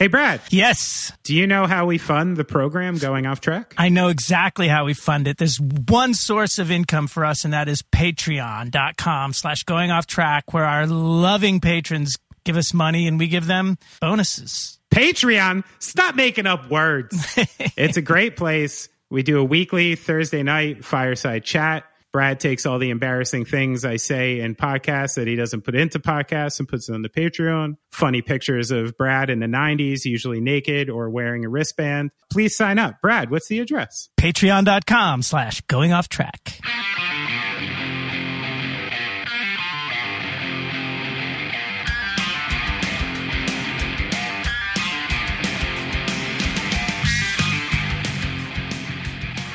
Hey, Brad. Yes. Do you know how we fund the program going off track? I know exactly how we fund it. There's one source of income for us, and that is patreon.com slash going off track, where our loving patrons give us money and we give them bonuses. Patreon. Stop making up words. it's a great place. We do a weekly Thursday night fireside chat. Brad takes all the embarrassing things I say in podcasts that he doesn't put into podcasts and puts it on the Patreon. Funny pictures of Brad in the 90s, usually naked or wearing a wristband. Please sign up. Brad, what's the address? Patreon.com slash going off track.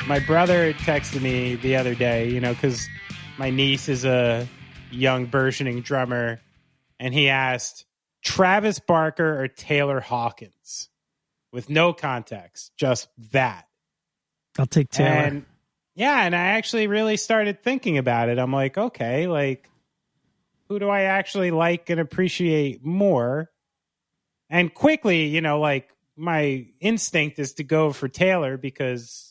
My brother texted me the other day, you know, because my niece is a young burgeoning drummer, and he asked Travis Barker or Taylor Hawkins with no context, just that. I'll take Taylor. And yeah, and I actually really started thinking about it. I'm like, okay, like who do I actually like and appreciate more? And quickly, you know, like my instinct is to go for Taylor because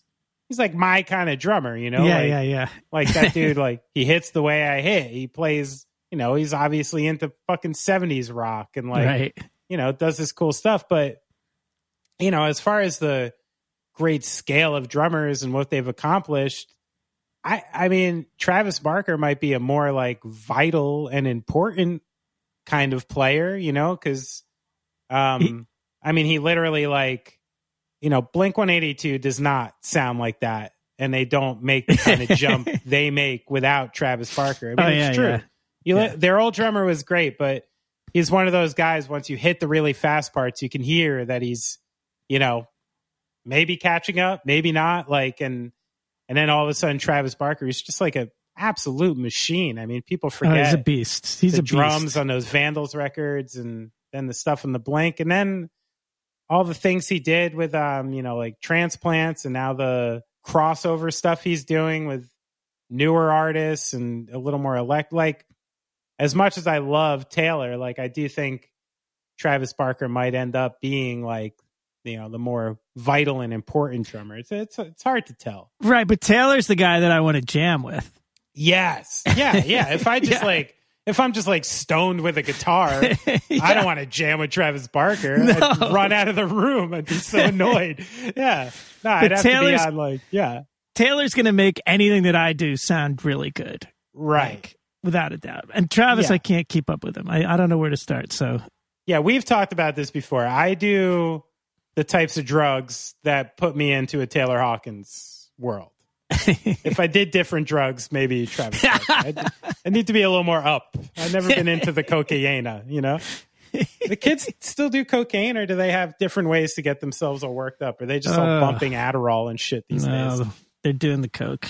he's like my kind of drummer, you know? yeah, like, yeah, yeah. like that dude, like he hits the way I hit. He plays, you know, he's obviously into fucking 70s rock and like, right. you know, does this cool stuff. But, you know, as far as the great scale of drummers and what they've accomplished, I, I mean, Travis Barker might be a more like vital and important kind of player, you know, because, um, He- I mean, he literally like, you know, Blink 182 does not sound like that. And they don't make the kind of jump they make without Travis Barker. I mean, Oh, it's yeah, true. yeah. You Yeah. li- their old drummer was great, but he's one of those guys. Once you hit the really fast parts, you can hear that he's, you know, maybe catching up, maybe not. Like, and and then all of a sudden, Travis Barker is just like a absolute machine. I mean, people Oh, forget he's a beast. He's a beast. drums on those Vandals records, and then the stuff on the Blink, and then all the things he did with, um, you know, like transplants, and now the crossover stuff he's doing with newer artists and a little more elect. Like, as much as I love Taylor, like I do think Travis Barker might end up being like, you know, the more vital and important drummer. It's it's it's hard to tell. Right, but Taylor's the guy that I want to jam with. Yes. Yeah, yeah. If I just Yeah. like if I'm just like stoned with a guitar, I don't want to jam with Travis Barker. No. I'd run out of the room. I'd be so annoyed. yeah. No, I'd have Taylor's- to be on like, yeah. Taylor's going to make anything that I do sound really good. Right. Like, without a doubt. And Travis, Yeah. I can't keep up with him. I, I don't know where to start. So, Yeah, we've talked about this before. I do the types of drugs that put me into a Taylor Hawkins world. if I did different drugs, maybe Travis. I, I need to be a little more up. I've never been into the cocaine, you know. The kids still do cocaine, or do they have different ways to get themselves all worked up? Are they just all Uh, bumping Adderall and shit these days? they're doing the Coke.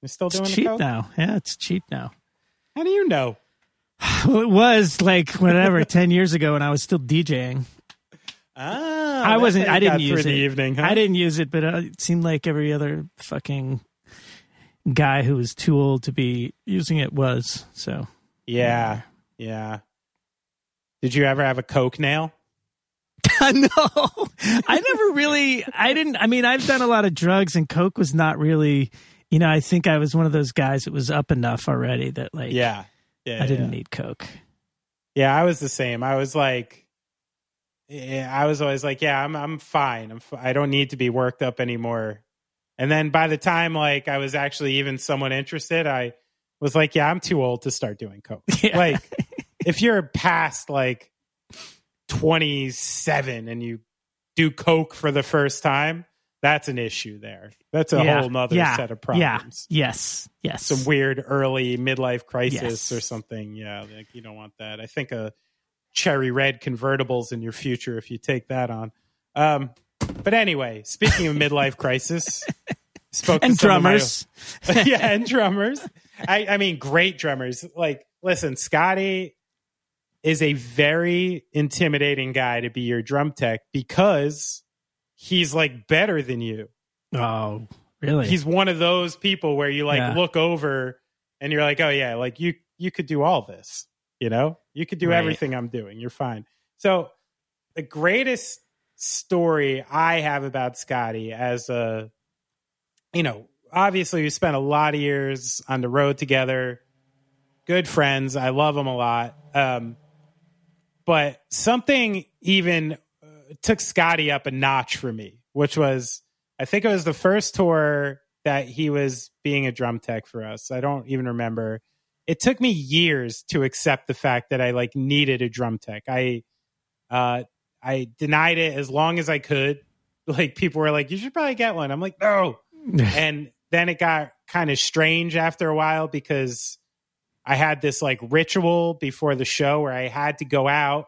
They're still It's doing the cheap coke. now. Yeah, it's cheap now. How do you know? Well, it was like whatever, 10 years ago when I was still DJing. Ah, I wasn't, I didn't use the it. evening. Huh? I didn't use it, but uh, it seemed like every other fucking guy who was too old to be using it was. So, Yeah, yeah. Did you ever have a coke nail? no, I never really, I didn't, I mean, I've done a lot of drugs and Coke was not really You know, I think I was one of those guys that was up enough already that like Yeah. Yeah. I didn't yeah. need coke. Yeah, I was the same. I was like, yeah, I was always like, yeah, I'm I'm fine. I'm f- I don't need to be worked up anymore. And then by the time like I was actually even somewhat interested, I was like, yeah, I'm too old to start doing coke. Yeah. Like, if you're past like 27 and you do coke for the first time, that's an issue there. That's a Yeah. whole nother Yeah. set of Yeah. problems. Yes. Yes. Some weird early midlife crisis Yes. or something. Yeah, like you don't want that. I think a cherry red convertibles in your future if you take that on. Um, but anyway, speaking of midlife crisis, spoke and of my- drummers. yeah, and drummers. I, I mean, great drummers. Like, listen, Scotty is a very intimidating guy to be your drum tech because he's like better than you. Oh, really? He's one of those people where you like Yeah. look over and you're like, oh yeah, like you you could do all this. You know, you could do Right. everything I'm doing. You're fine. So the greatest story I have about Scotty as a, you know, obviously we spent a lot of years on the road together, good friends. I love him a lot. Um, but something even uh, took Scotty up a notch for me, which was I think it was the first tour that he was being a drum tech for us. I don't even remember. It took me years to accept the fact that I like needed a drum tech. I uh I denied it as long as I could. Like people were like, "You should probably get one." I'm like, "No." and then it got kind of strange after a while because I had this like ritual before the show where I had to go out,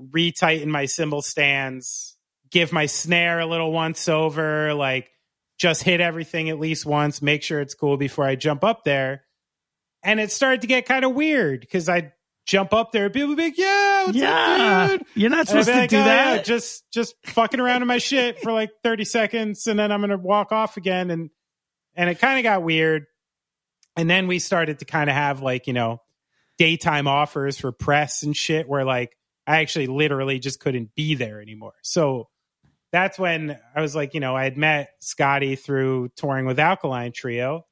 retighten my cymbal stands, give my snare a little once over, like just hit everything at least once, make sure it's cool before I jump up there. And it started to get kind of weird because I'd jump up there people would be like, yeah, what's yeah. up, dude? You're not supposed to like, do "Oh, yeah, that. just just fucking around in my shit for like 30 seconds and then I'm gonna walk off again. And and it kind of got weird. And then we started to kind of have like, you know, daytime offers for press and shit where like I actually literally just couldn't be there anymore. So that's when I was like, you know, I had met Scotty through touring with Alkaline Trio,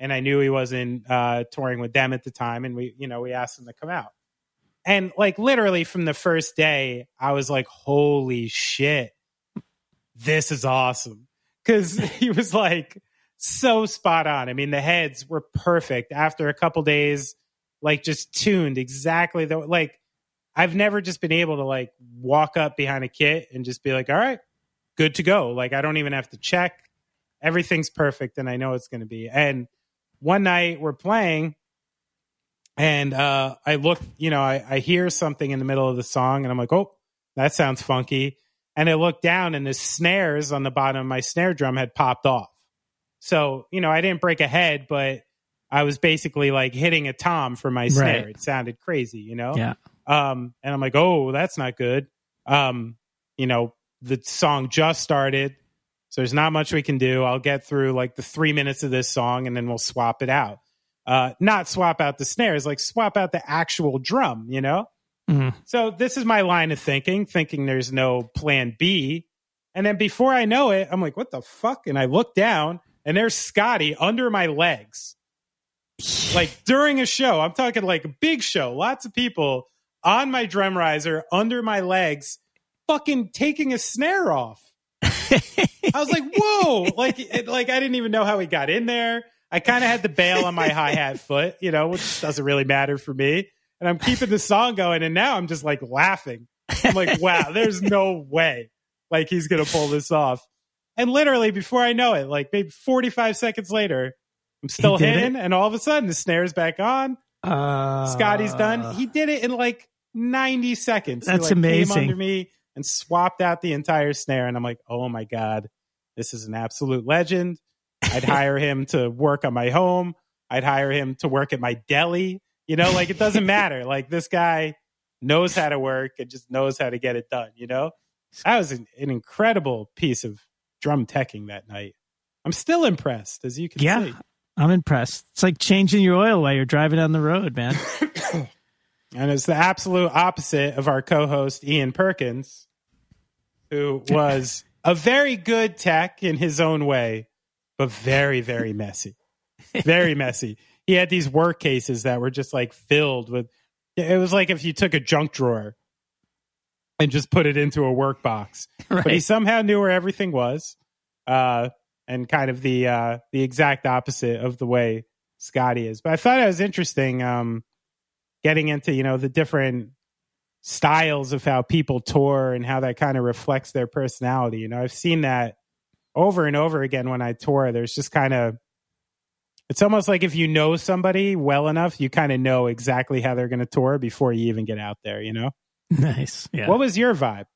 and I knew he wasn't uh, touring with them at the time, and we, you know, we asked him to come out, and like literally from the first day, I was like, holy shit, this is awesome, because he was like so spot on. I mean, the heads were perfect after a couple days, like just tuned exactly the like. I've never just been able to like walk up behind a kit and just be like, all right, good to go. Like I don't even have to check. Everything's perfect and I know it's going to be. And one night we're playing and uh, I look, you know, I, I hear something in the middle of the song and I'm like, oh, that sounds funky. And I look down and the snares on the bottom of my snare drum had popped off. So, you know, I didn't break a head, but I was basically like hitting a tom for my snare. Right. It sounded crazy, you know? yeah. Um, and I'm like, oh, that's not good. Um, you know, the song just started, so there's not much we can do. I'll get through like the three minutes of this song and then we'll swap it out. Uh, not swap out the snares, like swap out the actual drum, you know? Mhm. So this is my line of thinking, thinking there's no plan B. And then before I know it, I'm like, what the fuck? And I look down and there's Scotty under my legs. Like during a show, I'm talking like a big show, lots of people on my drum riser under my legs, fucking taking a snare off. I was like, whoa, like, it, like I didn't even know how he got in there. I kind of had the bail on my hi hat foot, you know, which doesn't really matter for me. And I'm keeping the song going, and now I'm just like laughing. I'm like, wow, there's no way, like he's gonna pull this off. And literally, before I know it, like maybe 45 seconds later, I'm still hitting, and all of a sudden the snare's back on. Uh, Scotty's done. He did it in like 90 seconds. He, That's like, amazing. Came under me and swapped out the entire snare, and I'm like, oh my god, this is an absolute legend. I'd hire him to work on my home. I'd hire him to work at my deli. You know, like it doesn't matter. Like this guy knows how to work and just knows how to get it done. You know, that was an, an incredible piece of drum teching that night. I'm still impressed, as you can Yeah. see. I'm impressed. It's like changing your oil while you're driving down the road, man. And it's the absolute opposite of our co host, Ian Perkins, who was a very good tech in his own way, but very, very messy. Very messy. He had these work cases that were just like filled with. It was like if you took a junk drawer and just put it into a work box. Right. But he somehow knew where everything was, uh, and kind of the uh, the exact opposite of the way Scotty is. But I thought it was interesting um, getting into you know the different styles of how people tour and how that kind of reflects their personality. You know, I've seen that over and over again when I tour. There's just kind of it's almost like if you know somebody well enough, you kind of know exactly how they're going to tour before you even get out there. You know, Nice. Yeah. what was your vibe?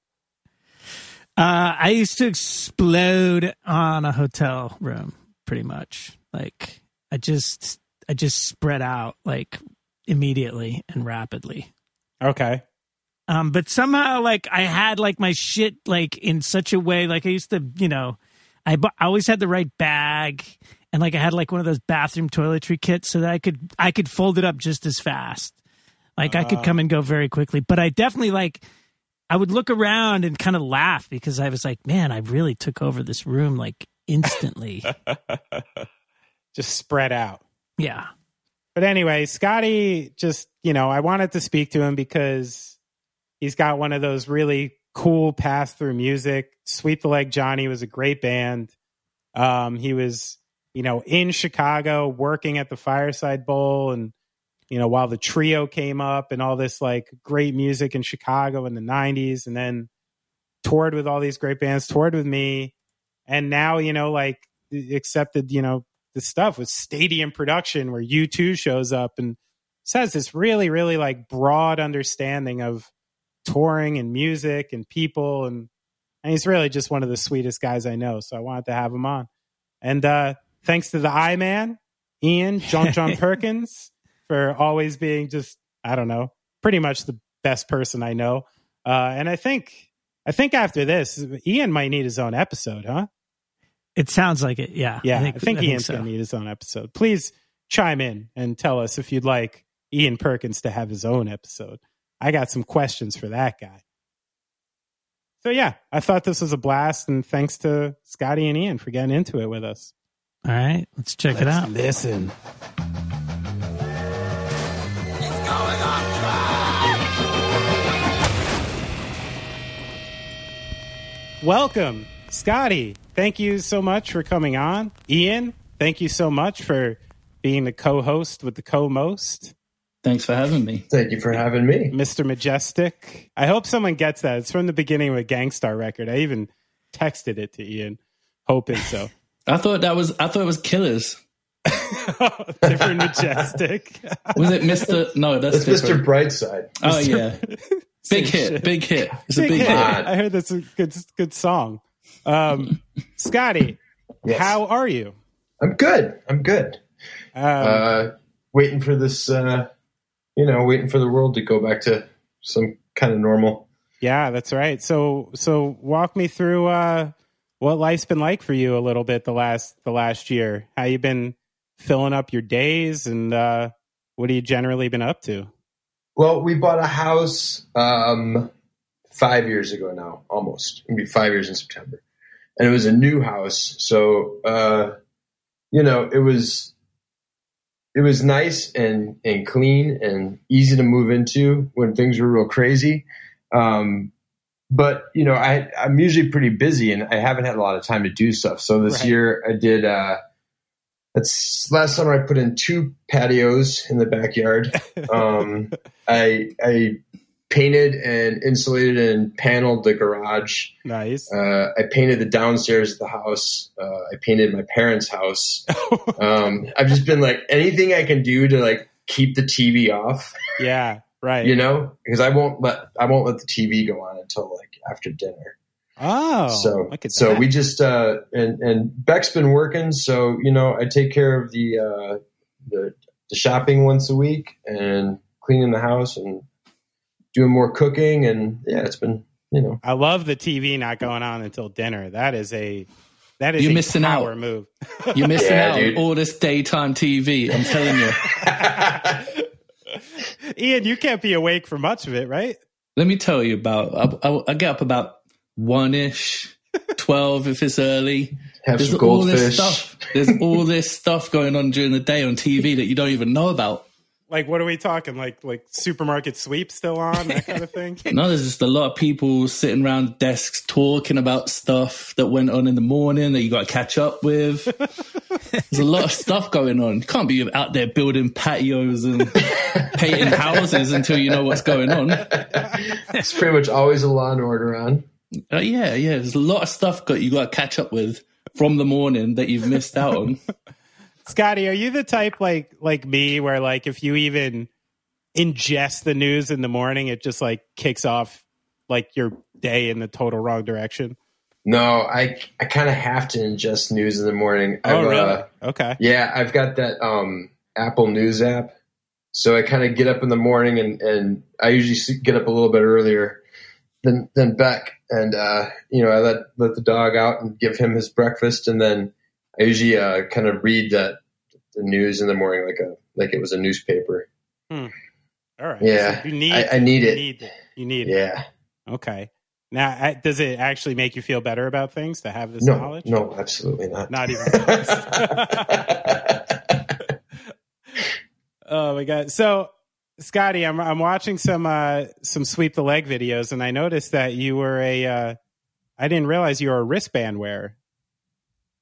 Uh, I used to explode on a hotel room, pretty much. Like I just, I just spread out like immediately and rapidly. Okay, Um, but somehow, like I had like my shit like in such a way, like I used to, you know, I, bu- I always had the right bag, and like I had like one of those bathroom toiletry kits, so that I could I could fold it up just as fast. Like I could come and go very quickly. But I definitely like I would look around and kind of laugh because I was like, man, I really took over this room like instantly. just spread out. yeah. But anyway, Scotty just, you know, I wanted to speak to him because he's got one of those really cool pass through music. Sweep the Leg Johnny was a great band. Um, he was, you know, in Chicago working at the Fireside Bowl and, you know, while the trio came up and all this like great music in Chicago in the 90s and then toured with all these great bands, toured with me. And now, you know, like accepted, you know, the stuff with stadium production where U2 shows up and says this really, really like broad understanding of touring and music and people. And, and he's really just one of the sweetest guys I know. So I wanted to have him on. And uh, thanks to the I Man, Ian, John John Perkins, for always being just, I don't know, pretty much the best person I know. Uh, and I think, I think after this, Ian might need his own episode, huh? It sounds like it. Yeah. Yeah, I think, Ian's so. going to need his own episode. Please chime in and tell us if you'd like Ian Perkins to have his own episode. I got some questions for that guy. So yeah, I thought this was a blast, and thanks to Scotty and Ian for getting into it with us. All right. Let's check it out. Listen. Welcome, Scotty. Thank you so much for coming on. Ian, thank you so much for being the co-host with the co-most. Thanks for having me. Thank you for having me. Mr. Majestic. I hope someone gets that. It's from the beginning of a Gang Starr record. I even texted it to Ian, hoping so. I thought that was I thought it was Killers. Different Majestic. Was it Mister? No, that's, That's Mr. different. Brightside. Oh yeah, big hit, big hit. It's a Big big hit. hit. I heard that's a good, good song. Um, Scotty, Yes. how are you? I'm good. I'm good. Um, Uh, waiting for this, uh, you know, waiting for the world to go back to some kind of normal. yeah, that's right. So, so walk me through uh, what life's been like for you a little bit the last the last year. How you been filling up your days, and uh, what have you generally been up to? Well, we bought a house um, five years ago now, almost. It'll be five years in September, and it was a new house. So, uh, you know, it was it was nice and and clean and easy to move into when things were real crazy. Um, but you know, I I'm usually pretty busy, and I haven't had a lot of time to do stuff. So this Right. year, I did. Uh, that's last summer. I put in two patios in the backyard. Um, I I painted and insulated and paneled the garage. Nice. Uh, I painted the downstairs of the house. Uh, I painted my parents' house. Um, I've just been like anything I can do to like keep the TV off, yeah, right. you know, because I won't let I won't let the TV go on until like after dinner. oh, so so that. we just uh, and and Beck's been working, so you know I take care of the uh, the the shopping once a week and cleaning the house and doing more cooking and yeah, it's been you know I love the TV not going on until dinner. That is a that is You're a missing power out. move. You're missing Yeah, out dude. on all this daytime TV. I'm telling you. Ian, you can't be awake for much of it, right? Let me tell you about. I, I, I get up about one ish, twelve if it's early. have There's some all this goldfish. stuff. There's all this stuff going on during the day on TV that you don't even know about. Like, what are we talking? Like, like supermarket sweep still on that kind of thing. No, there's just a lot of people sitting around desks talking about stuff that went on in the morning that you got to catch up with. There's a lot of stuff going on. You can't be out there building patios and painting houses until you know what's going on. It's pretty much always a law and order on. Uh, yeah, yeah. There's a lot of stuff that you got to catch up with from the morning that you've missed out on. Scotty, are you the type like like me where like if you even ingest the news in the morning, it just like kicks off like your day in the total wrong direction? No, I I kind of have to ingest news in the morning. Oh, I've, really? uh, okay. yeah, I've got that um, Apple News app, so I kind of get up in the morning and and I usually get up a little bit earlier than than Beck, and uh, you know I let let the dog out and give him his breakfast, and then I usually uh, kind of read that the news in the morning like a like it was a newspaper. All right. Yeah, So you need. I- I need you it. Need it. You need it. Yeah, Okay. Now, does it actually make you feel better about things to have this no, knowledge? no, absolutely not. Not even. oh my god! So, Scotty, I'm I'm watching some uh some sweep the leg videos, and I noticed that you were a. Uh, I didn't realize you were a wristband wearer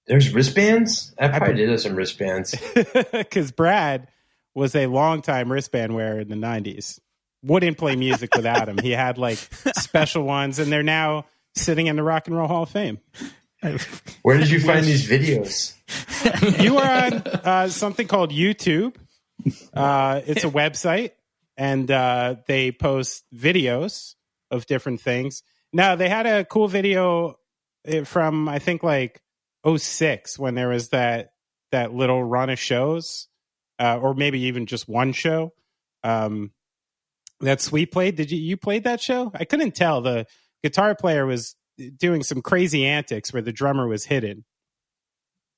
There's wristbands. I probably did have some wristbands. because Brad was a longtime wristband wearer in the '90s. Wouldn't play music without him. He had like special ones, and they're now sitting in the Rock and Roll Hall of Fame. Where did you find these videos? you are on uh, something called YouTube. Uh, it's a website, and uh, they post videos of different things. Now they had a cool video eh, from I think like 06 when there was that that little run of shows, uh, or maybe even just one show. Um, that Sweep played. Did you you played that show? I couldn't tell. The guitar player was doing some crazy antics where the drummer was hidden.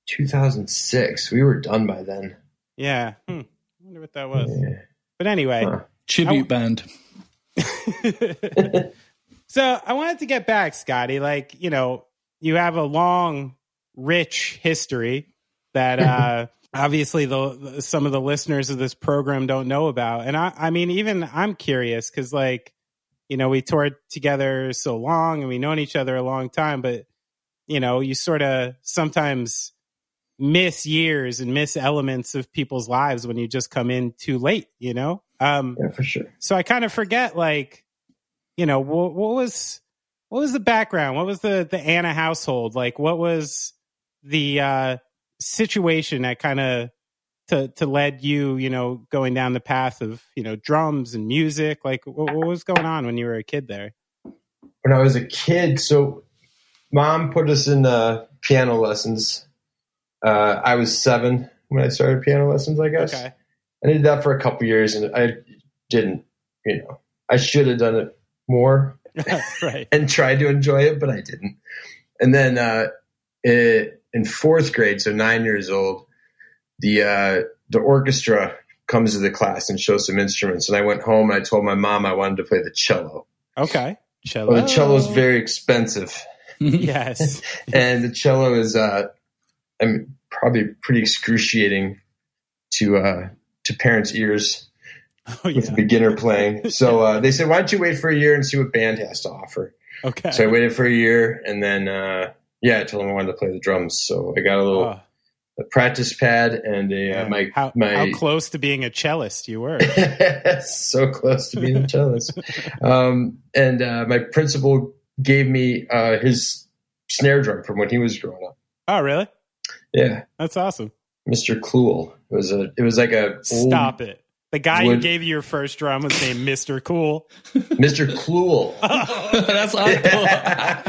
2006. We were done by then. Yeah. Hmm. I wonder what that was. Yeah. But anyway, Huh. Tribute band. so I wanted to get back, Scotty. Like, you know, you have a long, rich history that uh, obviously the, some of the listeners of this program don't know about. And I, I mean, even I'm curious because, like, you know, we toured together so long and we known each other a long time, but you know, you sort of sometimes miss years and miss elements of people's lives when you just come in too late. You know. Um, Yeah, for sure. so I kind of forget, like, you know, what, what was what was the background? What was the the Anna household like? What was the uh, situation that kind of to to led you, you know, going down the path of you know drums and music? Like, what, what was going on when you were a kid there? When I was a kid, so mom put us in uh, piano lessons. Uh, I was seven when I started piano lessons, I guess. Okay, I did that for a couple years and I didn't, you know, I should have done it more right. and tried to enjoy it, but I didn't. And then uh, it, in fourth grade, so nine years old, the uh, the orchestra comes to the class and shows some instruments. And I went home and I told my mom I wanted to play the cello. Okay, cello. Well, the cello is very expensive, yes. and the cello is, uh, I mean, probably pretty excruciating to uh, to parents' ears. Oh with yeah. beginner playing. So uh, they said, why don't you wait for a year and see what band has to offer? Okay. So I waited for a year and then, uh, yeah, I told him I wanted to play the drums. So I got a little Oh, a practice pad and a, yeah. uh, my, how, my how close to being a cellist you were. so close to being a cellist. um, and uh, my principal gave me uh, his snare drum from when he was growing up. oh, really? Yeah, That's awesome. Mr. Cluel. It was a, it was like a old- Stop it. The guy who gave you your first drum was named Mr. Cool. Mr. Cluel. That's what I thought.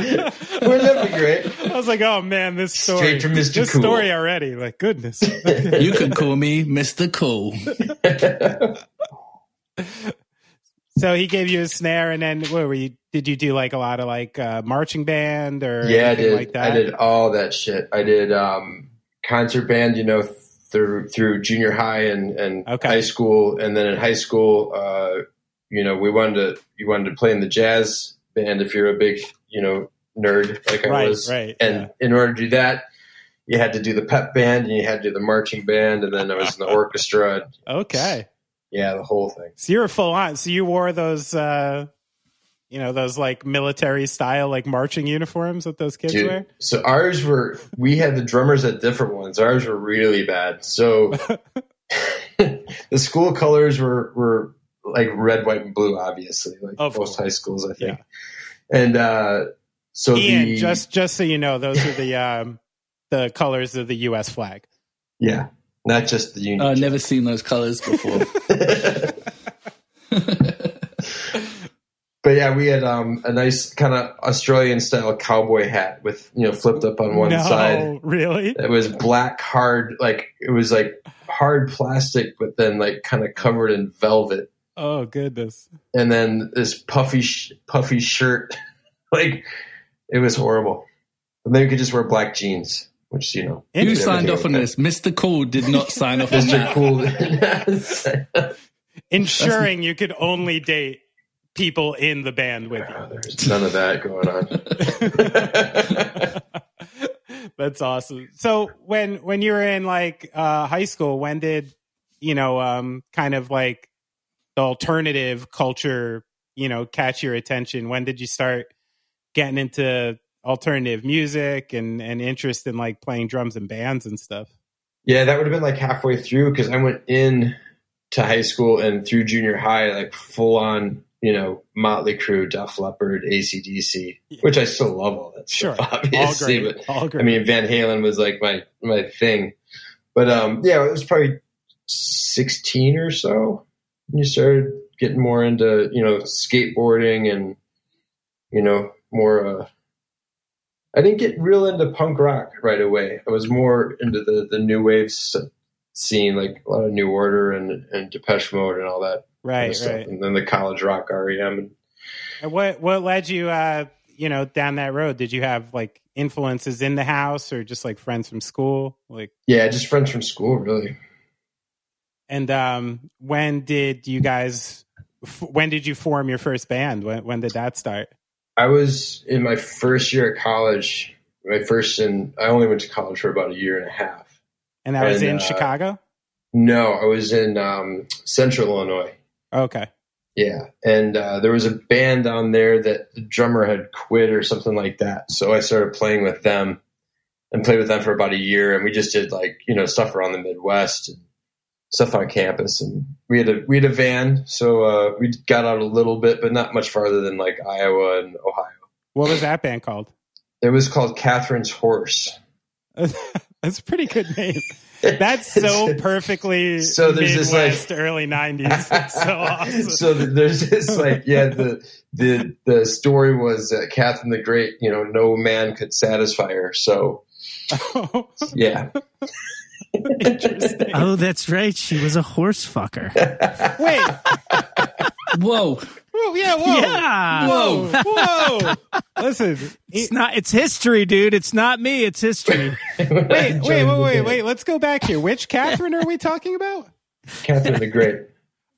Wouldn't that be great? I was like, oh man, this story. Straight from Mr. This Cool. story already. Like, goodness. You can call me Mr. Cool. so he gave you a snare, and then what were you? Did you do like a lot of like uh, marching band or yeah, I did. like that? I did all that shit. I did um, concert band, you know, through through junior high and and Okay. high school, and then in high school, uh, you know, we wanted to you wanted to play in the jazz band if you're a big you know nerd like I Right, was, right, And yeah. in order to do that, you had to do the pep band and you had to do the marching band, and then I was in the orchestra. Okay. Yeah, the whole thing. So you're full on. So you wore those, uh, you know, those like military style, like marching uniforms that those kids Dude, wear. so ours were we had the drummers at different ones. Ours were really bad. So the school colors were were like red, white, and blue, obviously, like Of most course. high schools, I think. And uh, so Ian, the just just so you know, those are the um, the colors of the U.S. flag. yeah, not just the Union. I've Jack. never seen those colors before. But yeah, we had um, a nice kind of Australian style cowboy hat with you know flipped up on one no, side. really? It was black, hard, like it was like hard plastic, but then like kind of covered in velvet. Oh goodness. And then this puffy, sh- puffy shirt, like it was horrible. And then you could just wear black jeans, which you know, Who signed off on this? Mr. Cool did not sign off on this. Mr. that. Cool. Ensuring you could only date people in the band with you. There's none of that going on. That's awesome. So when when you were in like uh, high school, when did you know um, kind of like the alternative culture you know catch your attention? When did you start getting into alternative music and and interest in like playing drums and bands and stuff? Yeah, that would have been like halfway through because I went in to high school and through junior high, like full on, you know, Motley Crue, Def Leppard, ACDC, which I still love all that Sure, stuff, all obviously. great, But all great. I mean, Van Halen was like my my thing. But um, yeah, it was probably sixteen or so. when You started getting more into you know skateboarding and you know more. Uh, I didn't get real into punk rock right away. I was more into the the new wave scene, like a lot of New Order and and Depeche Mode and all that right, of right. And then the college rock REM. And And what what led you uh you know down that road? Did you have like influences in the house or just like friends from school? Like yeah, just friends from school, really. and um when did you guys f- when did you form your first band? When when did that start? I was in my first year at college. My first, and I only went to college for about a year and a half. And that was And, in uh, Chicago? No, I was in um, Central Illinois. Okay. Yeah, and uh, there was a band down there that the drummer had quit or something like that. So I started playing with them and played with them for about a year, and we just did like you know stuff around the Midwest and stuff on campus. And we had a we had a van, so uh, we got out a little bit, but not much farther than like Iowa and Ohio. What was that band called? It was called Catherine's Horse. That's a pretty good name. That's so perfectly So there's this, like- early nineties. That's so awesome. so there's this like yeah the the the story was that Catherine the Great you know no man could satisfy her so yeah Interesting. Oh, that's right. She was a horse fucker. Wait. Whoa. Whoa, yeah, whoa. Yeah. Whoa. Whoa. Listen. It's not. It's history, dude. It's not me. It's history. Wait, wait, wait, wait, wait. Let's go back here. Which Catherine are we talking about? Catherine the Great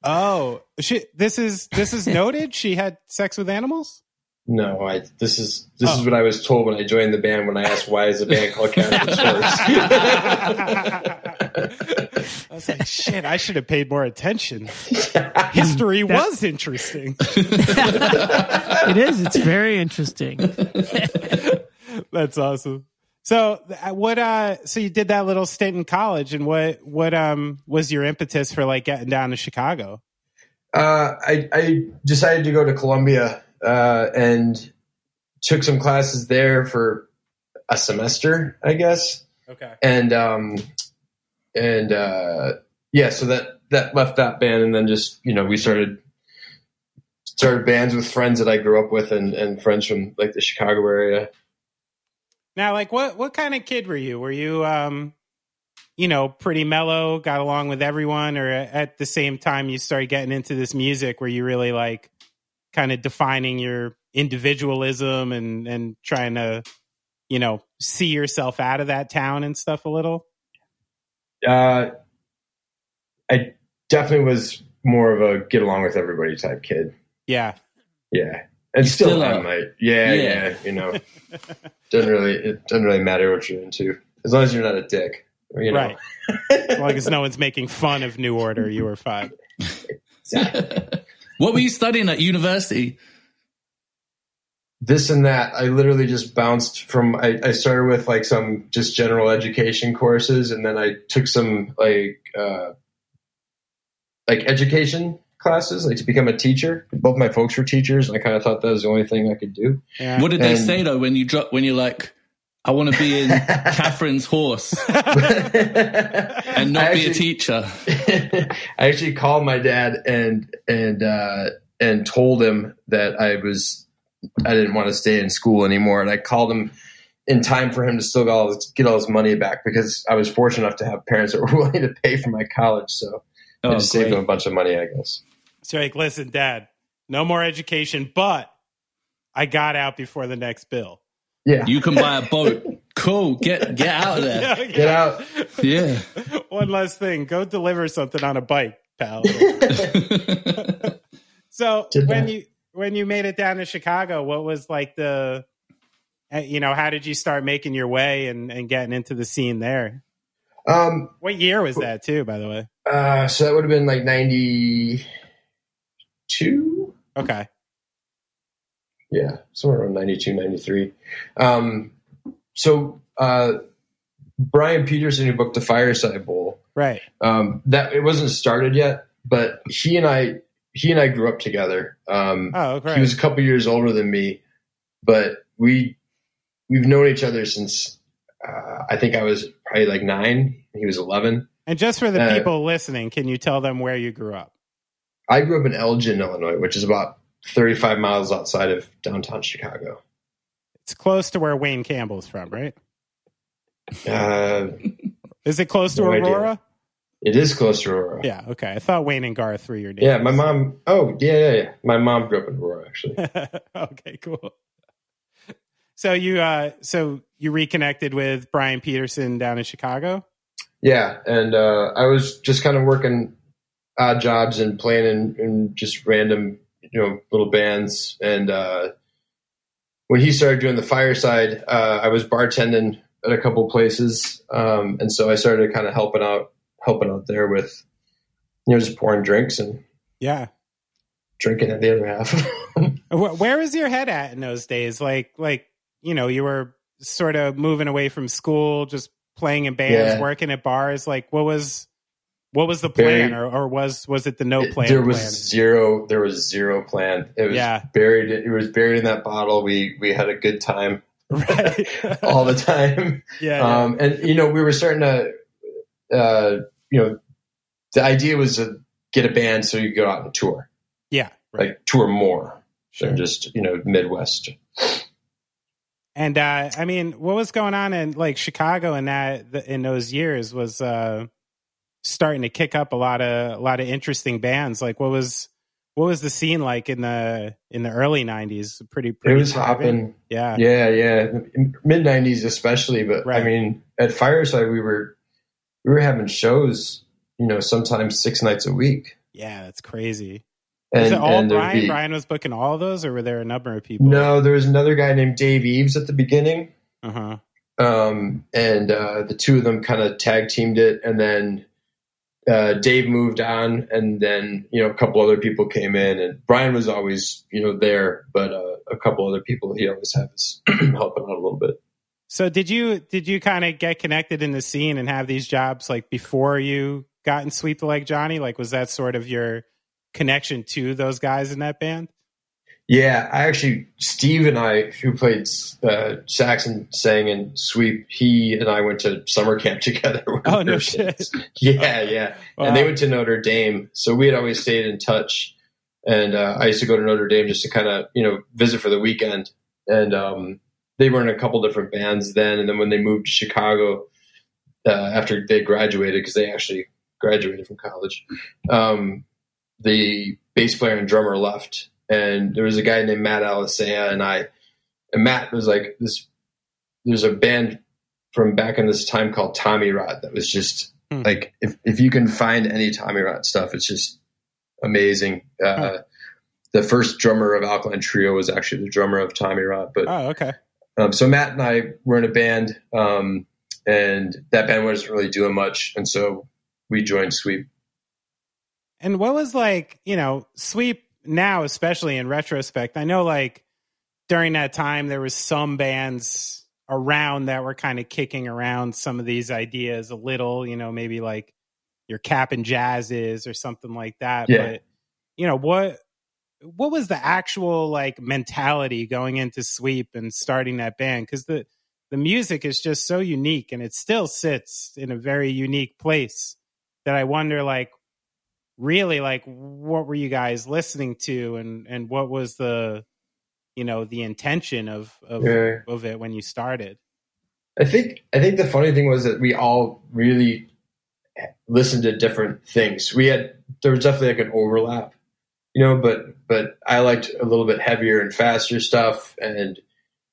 Oh, she, this is this is noted. She had sex with animals. No I this is this Oh. is what I was told when I joined the band when I asked why is the band called Catherine's Horse I was like, shit. I should have paid more attention. History was interesting. it is. It's very interesting. That's awesome. So uh, what? Uh, so you did that little stint in college, and what? What? Um, was your impetus for like getting down to Chicago? uh, I, I decided to go to Columbia uh, and took some classes there for a semester I guess Okay. and um and uh yeah so that that left that band and then just you know we started started bands with friends that i grew up with and and friends from like the chicago area Now, like, what? What kind of kid were you? Were you, um, you know, pretty mellow, got along with everyone, or at the same time you started getting into this music, where you really like kind of defining your individualism and and trying to, you know, see yourself out of that town and stuff a little? uh i definitely was more of a get along with everybody type kid Yeah. yeah and You still, still am are. I, yeah, Yeah. yeah you know doesn't really it doesn't really matter what you're into as long as you're not a dick. You know? Right. As long as no one's making fun of New Order, you were fine. what were you studying at university? this and that. I literally just bounced from. I, I, started with like some just general education courses, and then I took some like uh, like education classes, like to become a teacher. Both my folks were teachers, and I kind of thought that was the only thing I could do. Yeah. What did and, they say though when you drop when you're like? I want to be in Catherine's horse and not actually, be a teacher. I actually called my dad and and uh, and told him that I was I didn't want to stay in school anymore, and I called him in time for him to still get all his, get all his money back because I was fortunate enough to have parents that were willing to pay for my college. So oh, I just great. saved him a bunch of money, I guess. So like, listen, Dad, no more education, but I got out before the next bill. Yeah, you can buy a boat. cool. Get get out of there. yeah, yeah. Get out. Yeah. One last thing. Go deliver something on a bike, pal. so when you when you made it down to Chicago, what was like the, eh, you know, how did you start making your way and, and getting into the scene there? Um, what year was that too, by the way? Uh, so that would have been like 92. Okay. Yeah. Somewhere around 92, 93. Um, so, uh, Brian Peterson, who booked the Fireside Bowl, right? Um, that it wasn't started yet, but he and I he and I grew up together. Um, oh, okay. He was a couple years older than me, but we we've known each other since uh, I think I was probably like nine. He was eleven. And just for the uh, people listening, can you tell them where you grew up? I grew up in Elgin, Illinois, which is about thirty-five miles outside of downtown Chicago. It's close to where Wayne Campbell's from, right? Uh, is it close to no Aurora? Idea. It is close to Aurora. Yeah, okay. I thought Wayne and Garth were your names. Yeah, my mom. Oh, yeah, yeah, yeah. My mom grew up in Aurora, actually. okay, cool. So you, uh, so you reconnected with Brian Peterson down in Chicago. Yeah, and uh, I was just kind of working odd jobs and playing in, in just random, you know, little bands. And uh, when he started doing the fireside, uh, I was bartending at a couple places, um, and so I started kind of helping out helping out there with you know just pouring drinks and yeah. drinking at the other half. Where was your head at in those days? Like like you know you were sort of moving away from school just playing in bands yeah. working at bars. Like what was what was the plan or, or was was it the no plan there was plan? zero there was zero plan it was yeah. buried it was buried in that bottle we we had a good time right all the time yeah, um yeah. and you know we were starting to uh, you know, the idea was to get a band so you go out and tour. Yeah. Right. Like tour more sure. than just, you know, Midwest. And uh, I mean, what was going on in like Chicago in that in those years was uh, starting to kick up a lot of a lot of interesting bands. Like, what was what was the scene like in the in the early '90s? Pretty, pretty. It was hopping. Yeah, yeah, yeah. Mid '90s, especially. But right. I mean, at Fireside, we were we were having shows, you know, sometimes six nights a week. Yeah, that's crazy. And, was it all Brian? Be, Brian was booking all of those, or were there a number of people? No, there was another guy named Dave Eves at the beginning. Uh huh. Um, and uh, the two of them kind of tag teamed it, and then uh, Dave moved on, and then you know a couple other people came in, and Brian was always you know there, but uh, a couple other people he always has helping out a little bit. So did you did you kind of get connected in the scene and have these jobs like before you got in Sweep the Leg Johnny? Like was that sort of your connection to those guys in that band? Yeah, I actually Steve and I, who played uh, sax and sang in Sweep, he and I went to summer camp together. Oh no shit! Yeah, yeah, wow. and they went to Notre Dame, so we had always stayed in touch. And uh, I used to go to Notre Dame just to kind of you know visit for the weekend. And um, they were in a couple different bands then, and then when they moved to Chicago uh, after they graduated, because they actually graduated from college, um, the bass player and drummer left, and there was a guy named Matt Alisea, and I, and Matt was like this. There's a band from back in this time called Tommy Rot that was just hmm. like if if you can find any Tommy Rot stuff, it's just amazing. Uh, The first drummer of Alkaline Trio was actually the drummer of Tommy Rot, but oh okay um, so Matt and I were in a band, um, and that band wasn't really doing much, and so we joined Sweep. And what was like, you know, Sweep now, especially in retrospect? I know like during that time there was some bands around that were kind of kicking around some of these ideas a little, you know, maybe like your Cap'n Jazzes or something like that. Yeah. But you know, what what was the actual like mentality going into Sweep and starting that band? Because the the music is just so unique and it still sits in a very unique place that I wonder like really like what were you guys listening to and and what was the you know the intention of of, Yeah. of it when you started I think I think the funny thing was that we all really listened to different things. We had there was definitely like an overlap, you know, but but I liked a little bit heavier and faster stuff, and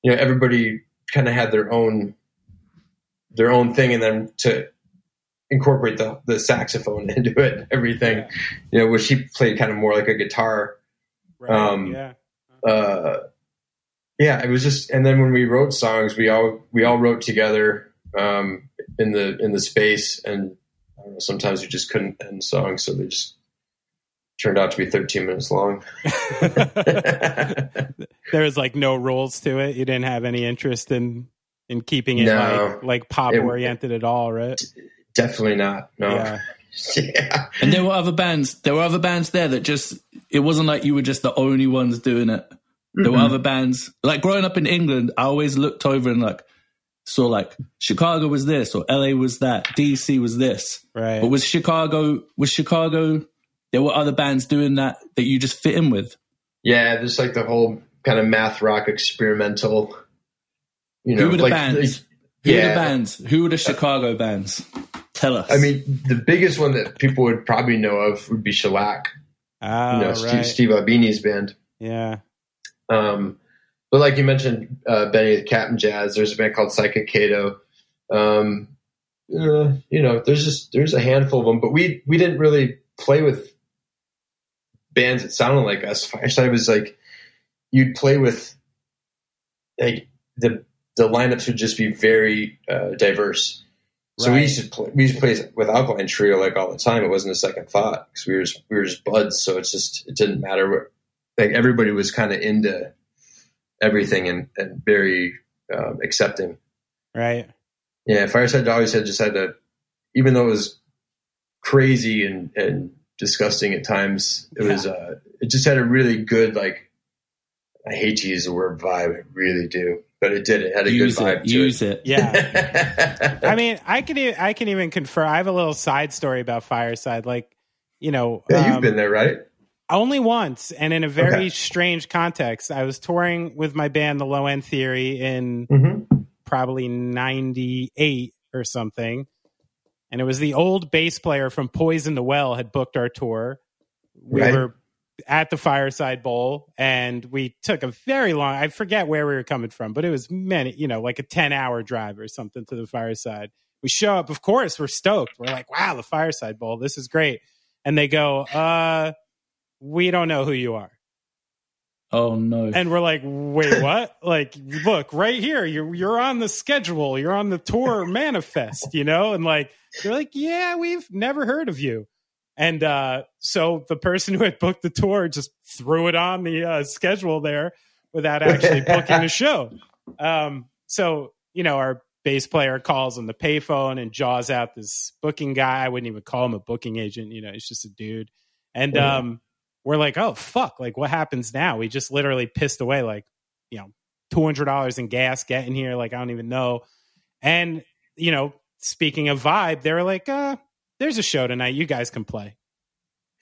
you know everybody kind of had their own their own thing, and then to incorporate the the saxophone into it, and everything, you know, which he played kind of more like a guitar. right Um, yeah uh, yeah, it was just, and then when we wrote songs, we all we all wrote together um, in the in the space, and I know, sometimes we just couldn't end songs, so they just turned out to be 13 minutes long. there was like no rules to it you didn't have any interest in in keeping it No. like like pop oriented at all right Definitely not. No. yeah Yeah. And there were other bands. There were other bands there that just. It wasn't like you were just the only ones doing it. There were Mhm. other bands. Like growing up in England, I always looked over and like saw like Chicago was this or LA was that, DC was this. right But was Chicago was Chicago? There were other bands doing that that you just fit in with. Yeah, there's like the whole kind of math rock experimental. You know, Who were the like, bands? like- Who were yeah. the bands? Who were the Chicago bands? Tell us. I mean, the biggest one that people would probably know of would be Shellac. oh, you know, right. Steve, Steve Albini's band. yeah Um, but like you mentioned, uh, Benny the Cap'n Jazz. There's a band called Psychic Cato. Um, uh, you know, there's just there's a handful of them, but we we didn't really play with bands that sounded like us. Fireside was like you'd play with like the the lineups would just be very uh, diverse. So we used to play, we used to play with Alkaline Trio like all the time. It wasn't a second thought because we were just, we were just buds. So it's just it didn't matter what like everybody was kind of into everything and, and very um, accepting. right Yeah, Fireside always had just had to, even though it was crazy and, and disgusting at times, it was uh, it just had a really good like. I hate to use the word vibe, I really do, but it did. It had a use good vibe it. to Use it. it. yeah I mean, I can e- I can even confirm. I have a little side story about Fireside. Like, you know, yeah, you've um, been there, right? only once, and in a very Okay. strange context. I was touring with my band, The Low End Theory, in Mm-hmm. probably '98 or something, and it was the old bass player from Poison the Well had booked our tour. We Right. were at the Fireside Bowl, and we took a very long. I forget where we were coming from, but it was many, you know, like a ten hour drive or something to the Fireside. We show up, of course, we're stoked. We're like, "Wow, the Fireside Bowl, this is great!" And they go, "Uh, we don't know who you are." Oh no. And we're like, wait, what? like, look, right here, you're you're on the schedule, you're on the tour manifest, you know? And like they're like, Yeah, we've never heard of you. And uh so the person who had booked the tour just threw it on the uh, schedule there without actually booking the show. Um so, you know, our bass player calls on the payphone and jaws out this booking guy. I wouldn't even call him a booking agent, you know, he's just a dude. And Yeah. um we're like, oh fuck, like what happens now? We just literally pissed away like, you know, two hundred dollars in gas getting here. Like I don't even know. And you know, speaking of vibe, they were like, uh, there's a show tonight. You guys can play.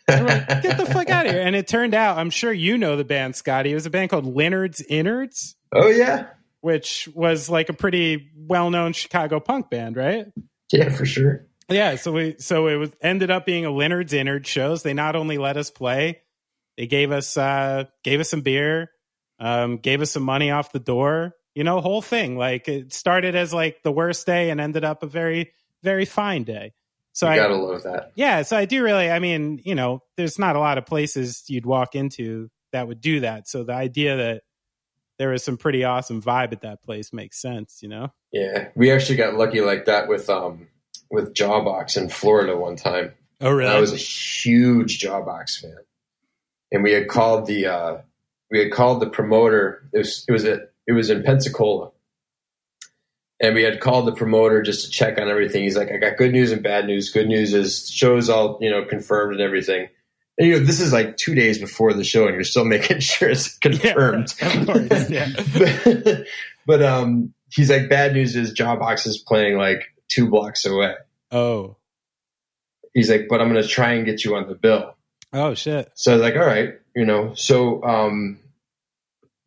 Like, Get the fuck out of here. And it turned out, I'm sure you know the band, Scotty. It was a band called Leonard's Innards, Oh yeah, which was like a pretty well known Chicago punk band, right? yeah, for sure. Yeah, so we so it was ended up being a Leonard's Innards shows. They not only let us play, they gave us uh gave us some beer, um, gave us some money off the door. You know, whole thing. Like it started as like the worst day and ended up a very very fine day. So you I gotta love that. yeah, so I do really. I mean, you know, there's not a lot of places you'd walk into that would do that. So the idea that there was some pretty awesome vibe at that place. Makes sense, you know. Yeah, we actually got lucky like that with um with Jawbox in Florida one time. Oh, really? I was a huge Jawbox fan, and we had called the uh, we had called the promoter. It was it was a, it was in Pensacola, and we had called the promoter just to check on everything. He's like, "I got good news and bad news. Good news is show's all you know confirmed and everything." And you know, this is like two days before the show, and you're still making sure it's confirmed. Yeah, course, yeah. but, but um, he's like, "Bad news is Jawbox is playing like two blocks away." oh, He's like, "But I'm going to try and get you on the bill." oh shit. So I was like, all right, you know. So um,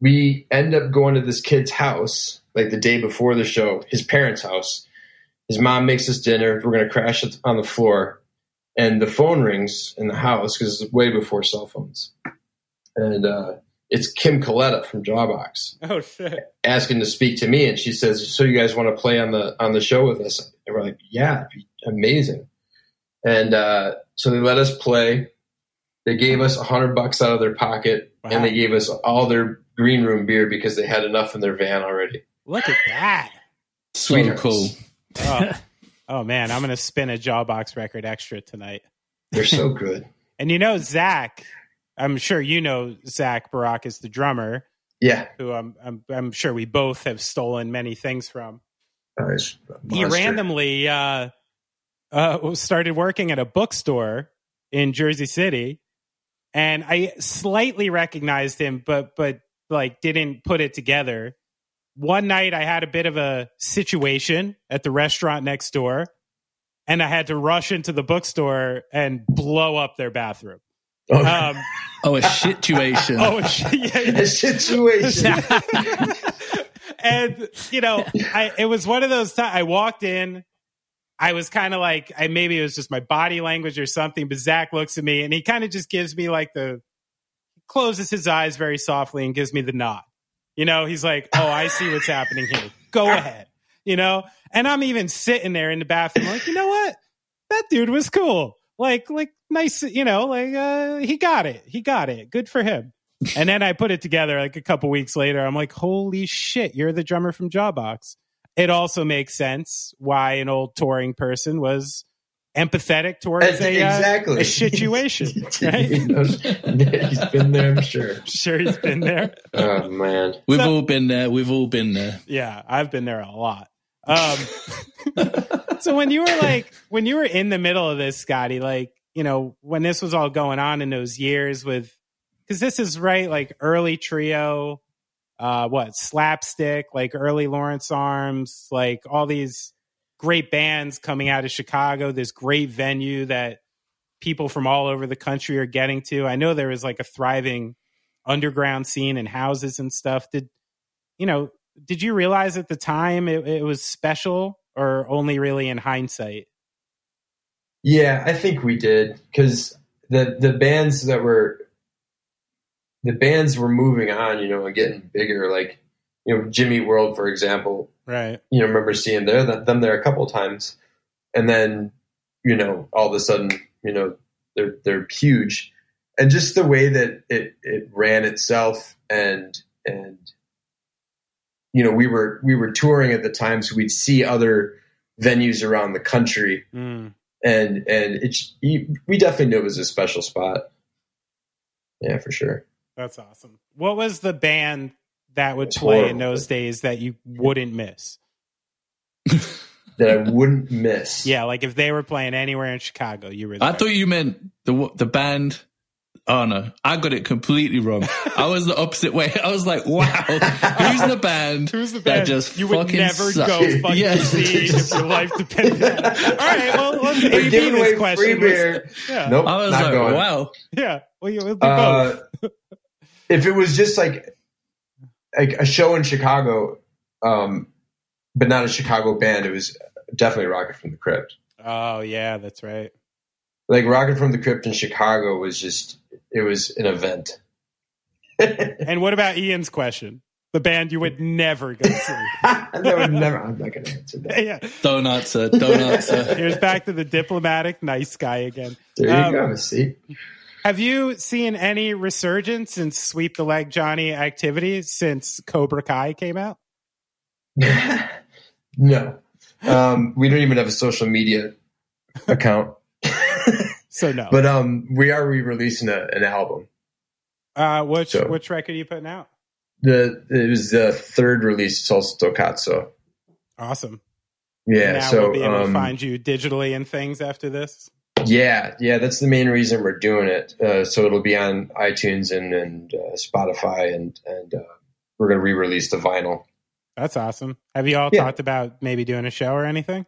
we end up going to this kid's house like the day before the show, his parents' house. His mom makes us dinner. We're going to crash on the floor. And the phone rings in the house because it's way before cell phones. And uh, it's Kim Coletta from Jawbox Oh shit. asking to speak to me. And she says, so you guys want to play on the on the show with us? And we're like, yeah, be amazing. And uh, so they let us play. They gave us a hundred bucks out of their pocket, Wow. and they gave us all their green room beer because they had enough in their van already. Look at that. So Sweethearts. cool. Oh, oh man, I'm gonna spin a Jawbox record extra tonight. They're so good. And you know Zach, I'm sure you know Zach Barak is the drummer, Yeah, who I'm I'm, I'm sure we both have stolen many things from. Uh, He randomly uh, uh, started working at a bookstore in Jersey City, and I slightly recognized him, but but like didn't put it together. One night, I had a bit of a situation at the restaurant next door, and I had to rush into the bookstore and blow up their bathroom. Oh, Um, Oh, a situation. oh, shit, yeah, yeah. a situation. and you know, I it was one of those times I walked in. I was kind of like, I maybe it was just my body language or something, but Zach looks at me and he kind of just gives me like the closes his eyes very softly and gives me the nod. You know, he's like, "Oh, I see what's happening here. Go ahead." You know, and I'm even sitting there in the bathroom, like, you know what? That dude was cool. Like, like nice. You know, like uh, he got it. He got it. Good for him. And then I put it together like a couple weeks later. I'm like, holy shit, you're the drummer from Jawbox. It also makes sense why an old touring person was empathetic towards That's a, uh, exactly a situation. He Right? knows- He's been there, I'm sure. sure, he's been there. Oh man, We've So- all been there. We've all been there. Yeah, I've been there a lot. Um, so when you were like, when you were in the middle of this, Scotty, like, you know, when this was all going on in those years with, because this is right, like early trio, uh, what slapstick, like early Lawrence Arms, like all these great bands coming out of Chicago, this great venue that people from all over the country are getting to. I know there was like a thriving underground scene and houses and stuff. Did you know? Did you realize at the time it, it was special, or only really in hindsight? Yeah, I think we did because the the bands that were the bands were moving on, you know, and getting bigger. Like you know, Jimmy World, for example. Right. You know, remember seeing there them there a couple times, and then you know, all of a sudden, you know, they're they're huge, and just the way that it it ran itself, and and you know, we were we were touring at the time, so we'd see other venues around the country Mm. and and it's we definitely knew it was a special spot. Yeah, for sure. That's awesome. What was the band that would It's play in those days that you wouldn't miss? That I wouldn't miss. Yeah, like if they were playing anywhere in Chicago, you were. I thought you meant the the band. Oh no, I got it completely wrong. I was the opposite way. I was like, wow, who's the band? Who's the that band just you would fucking never suck? go fucking Yeah. see if your life depended on it? All right, well, let's We're AB giving away this question. free beer. Yeah, Nope, I was not like, going. wow. yeah. Well, you, we'll do Uh, both. if it was just like like a show in Chicago, um, but not a Chicago band, it was definitely Rocket from the Crypt. Oh yeah, that's right. Like Rocket from the Crypt in Chicago was just it was an event. And what about Ian's question? The band you would never go see. that would never. I'm not going to answer that. yeah. Don't answer. Don't. Here's back to the diplomatic nice guy again. There you Um, go. See, Have you seen any resurgence in sweep the leg Johnny activities since Cobra Kai came out? no, um, we don't even have a social media account. So no. But um, we are re-releasing a, an album. uh, which so- which record are you putting out? The it was the third release, Solsto Cazzo. Awesome. Yeah, now so we'll be able to um, find you digitally and things after this. Yeah, yeah, that's the main reason we're doing it. Uh, so it'll be on iTunes and and uh, Spotify, and and uh, we're gonna re-release the vinyl. That's awesome. Have you all Yeah. talked about maybe doing a show or anything?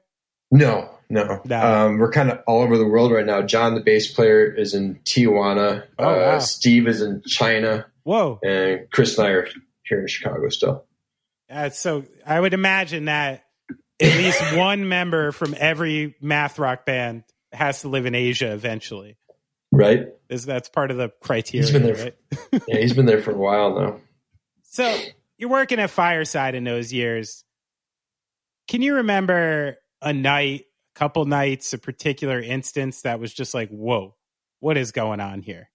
No, no. No. Um, we're kind of all over the world right now. John, the bass player, is in Tijuana. Oh, uh, wow. Steve is in China, Whoa. and Chris and I are here in Chicago still. Uh, so I would imagine that at least one member from every math rock band has to live in Asia eventually. Right? Is that's part of the criteria, He's been there right? Yeah, he's been there for a while now. So you're working at Fireside in those years. Can you remember a night, a couple nights, a particular instance that was just like, whoa, what is going on here?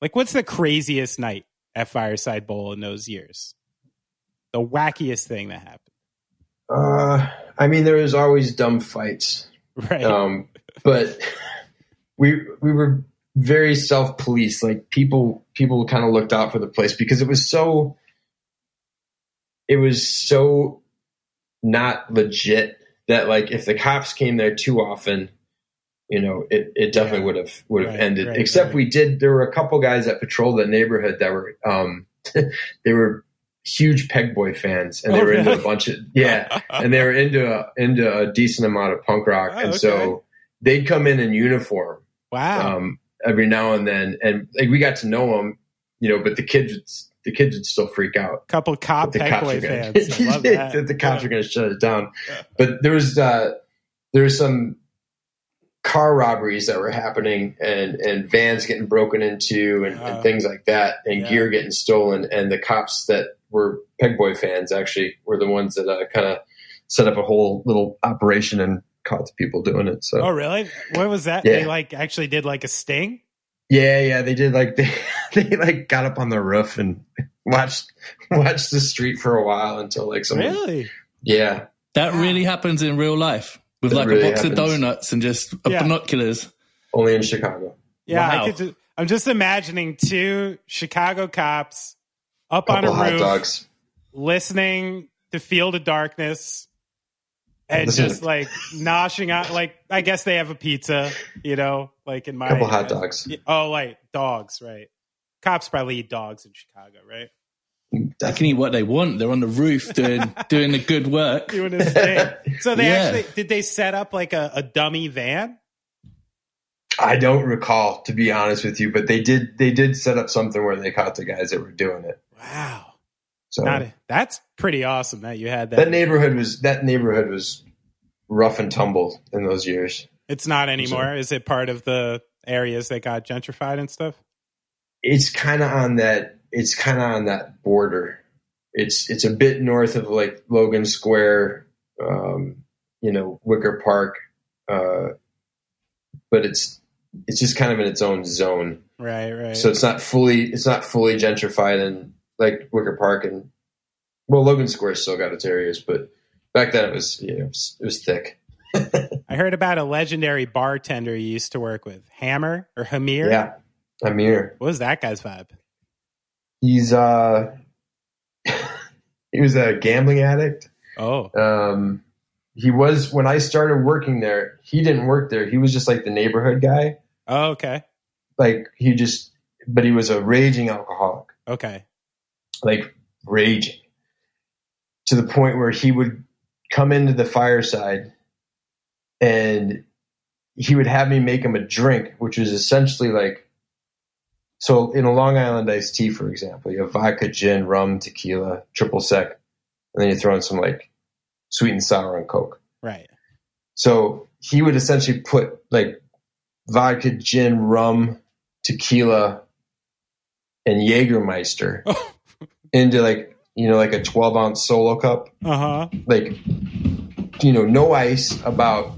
Like, what's the craziest night at Fireside Bowl in those years? The wackiest thing that happened, Uh, I mean, there was always dumb fights, right? um, but we we were very self policed. Like people people kind of looked out for the place because it was so it was so not legit that like if the cops came there too often, you know, it, it definitely Yeah. would have would have Right, ended. right, Except right. we did there were a couple guys that patrolled the neighborhood that were um they were huge Pegboy fans and they Oh, were into a bunch of yeah and they were into a into a decent amount of punk rock Oh, and okay. so they'd come in in uniform wow. um, every now and then, and like we got to know them, you know. But the kids, would, the kids would still freak out. couple cop the cops are gonna, fans. Love that. that the cops Yeah. are going to shut it down. Yeah. But there was uh, there was some car robberies that were happening, and and vans getting broken into, and, Oh. and things like that, and Yeah. gear getting stolen. And the cops that were Pegboy fans actually were the ones that uh, kind of set up a whole little operation and caught the people doing it. So Oh, really? What was that? Yeah. They like actually did like a sting? Yeah, yeah, they did. Like they, they like got up on the roof and watched watched the street for a while until like someone. Really? Yeah, That really happens in real life with That like really a box of donuts and just Yeah. binoculars. only in Chicago. Yeah, Wow. I could. Just, I'm just imagining two Chicago cops up on a roof, dogs. listening to "Field of Darkness," and Listen just like noshing out. Like, I guess they have a pizza, you know, like in my Couple hot dogs. Oh, like dogs, right? Cops probably eat dogs in Chicago, right? Mm, they can eat what they want. They're on the roof doing doing the good work. Doing his thing. So they Yeah. actually did they set up like a, a dummy van? I don't recall, to be honest with you, but they did. They did set up something where they caught the guys that were doing it. Wow, So not that's pretty awesome that you had that. that neighborhood was that neighborhood was rough and tumble in those years. It's not anymore. Is it part of the areas that got gentrified and stuff? It's kind of on that. It's kind of on that border. It's it's a bit north of like Logan Square, um, you know, Wicker Park, uh, but it's it's just kind of in its own zone. Right, right. So it's not fully it's not fully gentrified and like Wicker Park and well Logan Square still got its areas, but back then it was you know, it was, it was thick. I heard about a legendary bartender you used to work with, Hammer or Hamir. Yeah, Amir. What was that guy's vibe? He's uh he was a gambling addict. Oh, Um he was when I started working there, he didn't work there. He was just like the neighborhood guy. oh okay, Like he just but he was a raging alcoholic. okay. Like raging to the point where he would come into the fireside and he would have me make him a drink, which was essentially like so in a Long Island iced tea, for example, you have vodka, gin, rum, tequila, triple sec, and then you throw in some like sweet and sour and coke. Right. So he would essentially put like vodka, gin, rum, tequila, and Jägermeister into like you know like a 12 ounce solo cup Uh huh. like you know no ice about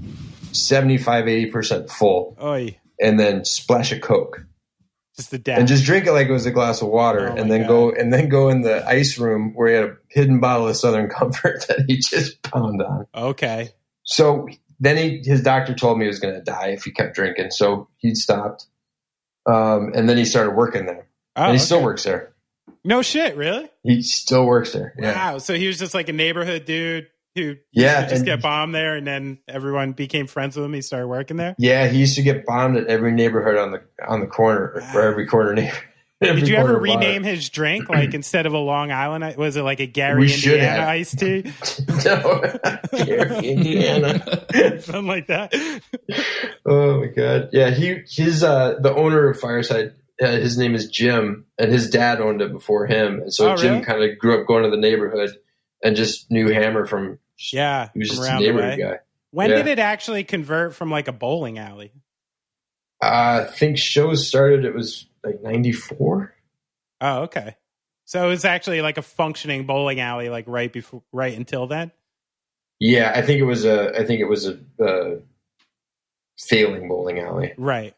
75 80% full Oi. and then splash a coke Just the dab. and just drink it like it was a glass of water, Oh and then God. go and then go in the ice room where he had a hidden bottle of Southern Comfort that he just pound on. okay. So then he, his doctor told me he was going to die if he kept drinking. So he stopped, um, and then he started working there, Oh, and he okay. still works there. No shit, really? He still works there. Yeah, Wow. So he was just like a neighborhood dude who Yeah, just get bombed there, and then everyone became friends with him. He started working there. yeah. He used to get bombed at every neighborhood on the on the corner or every corner neighbor. every Did you ever bar. rename his drink like instead of a Long Island? Was it like a Gary We Indiana iced tea, no, Gary, Indiana. something like that? Oh my god! Yeah, he his uh the owner of Fireside. Uh, his name is Jim, and his dad owned it before him, and so Oh, Jim really? kind of grew up going to the neighborhood and just knew Hammer from. Yeah, he was just a neighborhood guy. When Yeah. did it actually convert from like a bowling alley? Uh, I think shows started. It was like ninety four. Oh, okay. So it was actually like a functioning bowling alley, like right before, right until then. Yeah, I think it was a. I think it was a, uh failing bowling alley. Right.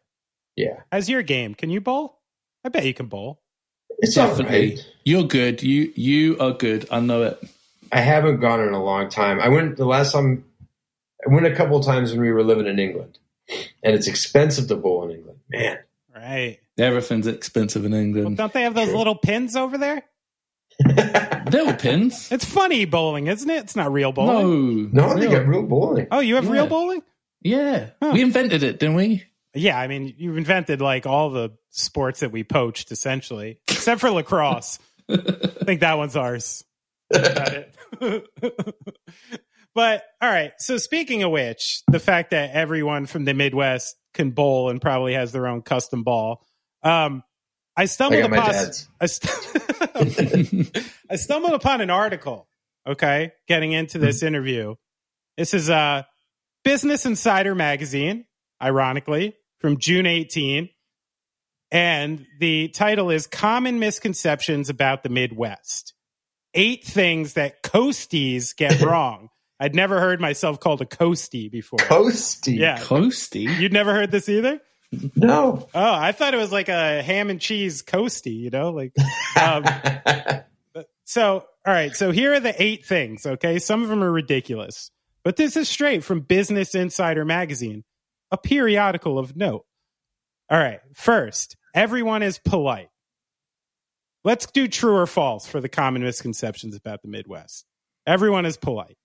Yeah, As your game? Can you bowl? I bet you can bowl. it's Definitely. right. You're good. You you are good. I know it. I haven't gone in a long time. I went the last time. I went a couple times when we were living in England, and it's expensive to bowl in England. Man, Right. Everything's expensive in Well, England. don't they have those little pins over there? There were pins. It's funny bowling, isn't it? It's not real bowling. No, no, they got real bowling. Oh, you have real bowling? Yeah, Huh. we invented it, didn't we? Yeah, I mean, you've invented like all the sports that we poached, essentially, except for lacrosse. I think that one's ours. Got it. but all right. So speaking of which, the fact that everyone from the Midwest can bowl and probably has their own custom ball. Um, I I stumbled got my upon. I, st- I stumbled upon an article. Okay, getting into this interview. This is uh, Business Insider magazine, ironically, from June 18. And the title is Common Misconceptions About the Midwest. Eight things that coasties get wrong. I'd never heard myself called a coastie before. Coastie? yeah. Coasty. You'd never heard this either? No. Oh, I thought it was like a ham and cheese coastie, you know? Like um, so all right, so here are the eight things, okay? Some of them are ridiculous. But this is straight from Business Insider magazine, a periodical of note. All right, first, everyone is polite. Let's do true or false for the common misconceptions about the Midwest. Everyone is polite.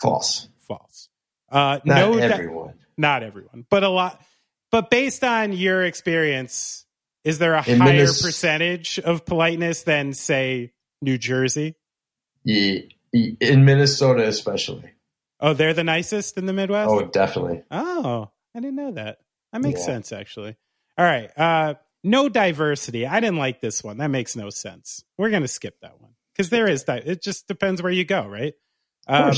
False. False. Uh, Not no, di- everyone. not everyone, but a lot. But based on your experience, is there a In higher Minnes- percentage of politeness than, say, New Jersey? Yeah, in Minnesota, especially. Oh, they're the nicest in the Midwest. Oh, definitely. Oh, I didn't know that. That makes Yeah. sense, actually. All right. Uh, no diversity. I didn't like this one. That makes no sense. We're going to skip that one because there is. that. it just depends where you go, right? Um,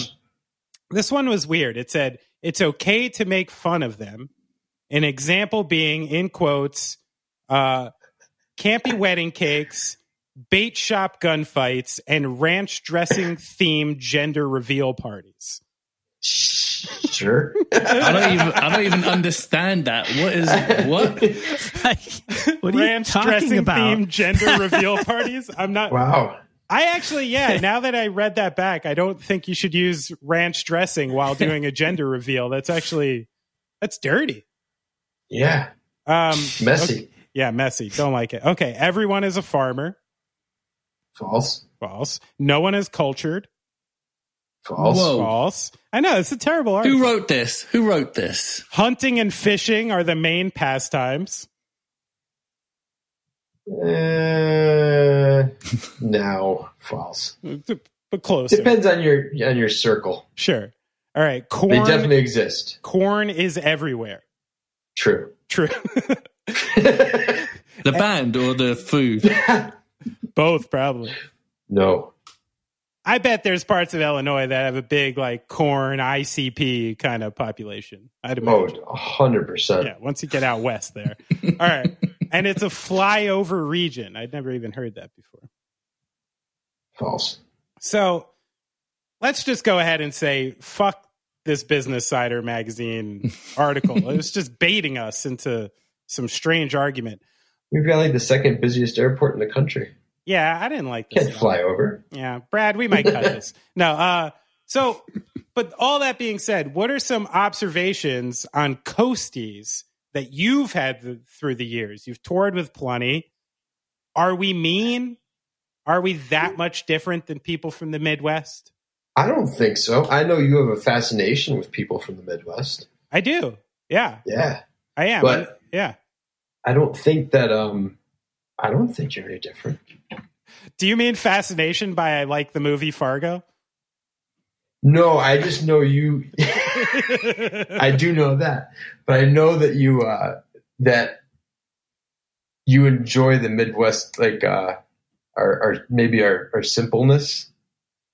this one was weird. It said it's okay to make fun of them. An example being, in quotes, uh, campy wedding cakes, bait shop gunfights, and ranch dressing themed gender reveal parties. Sure. I don't even. I don't even understand that. What is what? what are you talking about? themed gender reveal parties. I'm not. wow. I actually, yeah. Now that I read that back, I don't think you should use ranch dressing while doing a gender reveal. That's actually that's dirty. Yeah. Um, Messy. okay. Yeah, messy. Don't like it. Okay, everyone is a farmer. False. False. No one is cultured. False. Whoa. False. I know it's a terrible article. Who wrote this? Who wrote this? Hunting and fishing are the main pastimes. Uh, no. False. But closer. Depends on your on your circle. Sure. All right. Corn. They definitely exist. corn is everywhere. True. True. The band or the food? Both probably. no. I bet there's parts of Illinois that have a big like corn ICP kind of population. I'd imagine. Oh, imagine. hundred percent. Yeah, once you get out west there. All right. And it's a flyover region. I'd never even heard that before. False. So let's just go ahead and say, fuck this Business Insider magazine article. it was just baiting us into some strange argument. We've got like the second busiest airport in the country. Yeah, I didn't like this. Can't one. fly over. Yeah, Brad, we might cut this. No, uh, so, but all that being said, what are some observations on coasties that you've had th- through the years? You've toured with plenty. Are we mean? Are we that much different than people from the Midwest? I don't think so. I know you have a fascination with people from the Midwest. I do. Yeah, Yeah. I am. But- yeah. I don't think that um I don't think you're any different. Do you mean fascination by I like the movie Fargo? No, I just know you I do know that. But I know that you uh that you enjoy the Midwest like uh our, our maybe our, our simpleness,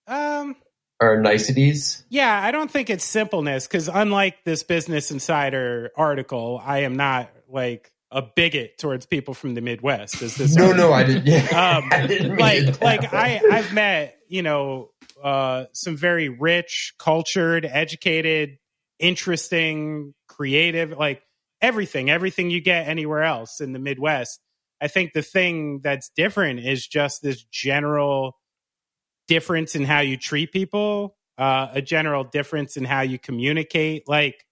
um, our niceties. Yeah, I don't think it's simpleness because unlike this Business Insider article, I am not like a bigot towards people from the Midwest. Is this No, no, I didn't yeah. um, I didn't like like. I I've met you know uh, some very rich, cultured, educated, interesting, creative, like everything, everything you get anywhere else in the Midwest. I think the thing that's different is just this general difference in how you treat people, uh, a general difference in how you communicate. Like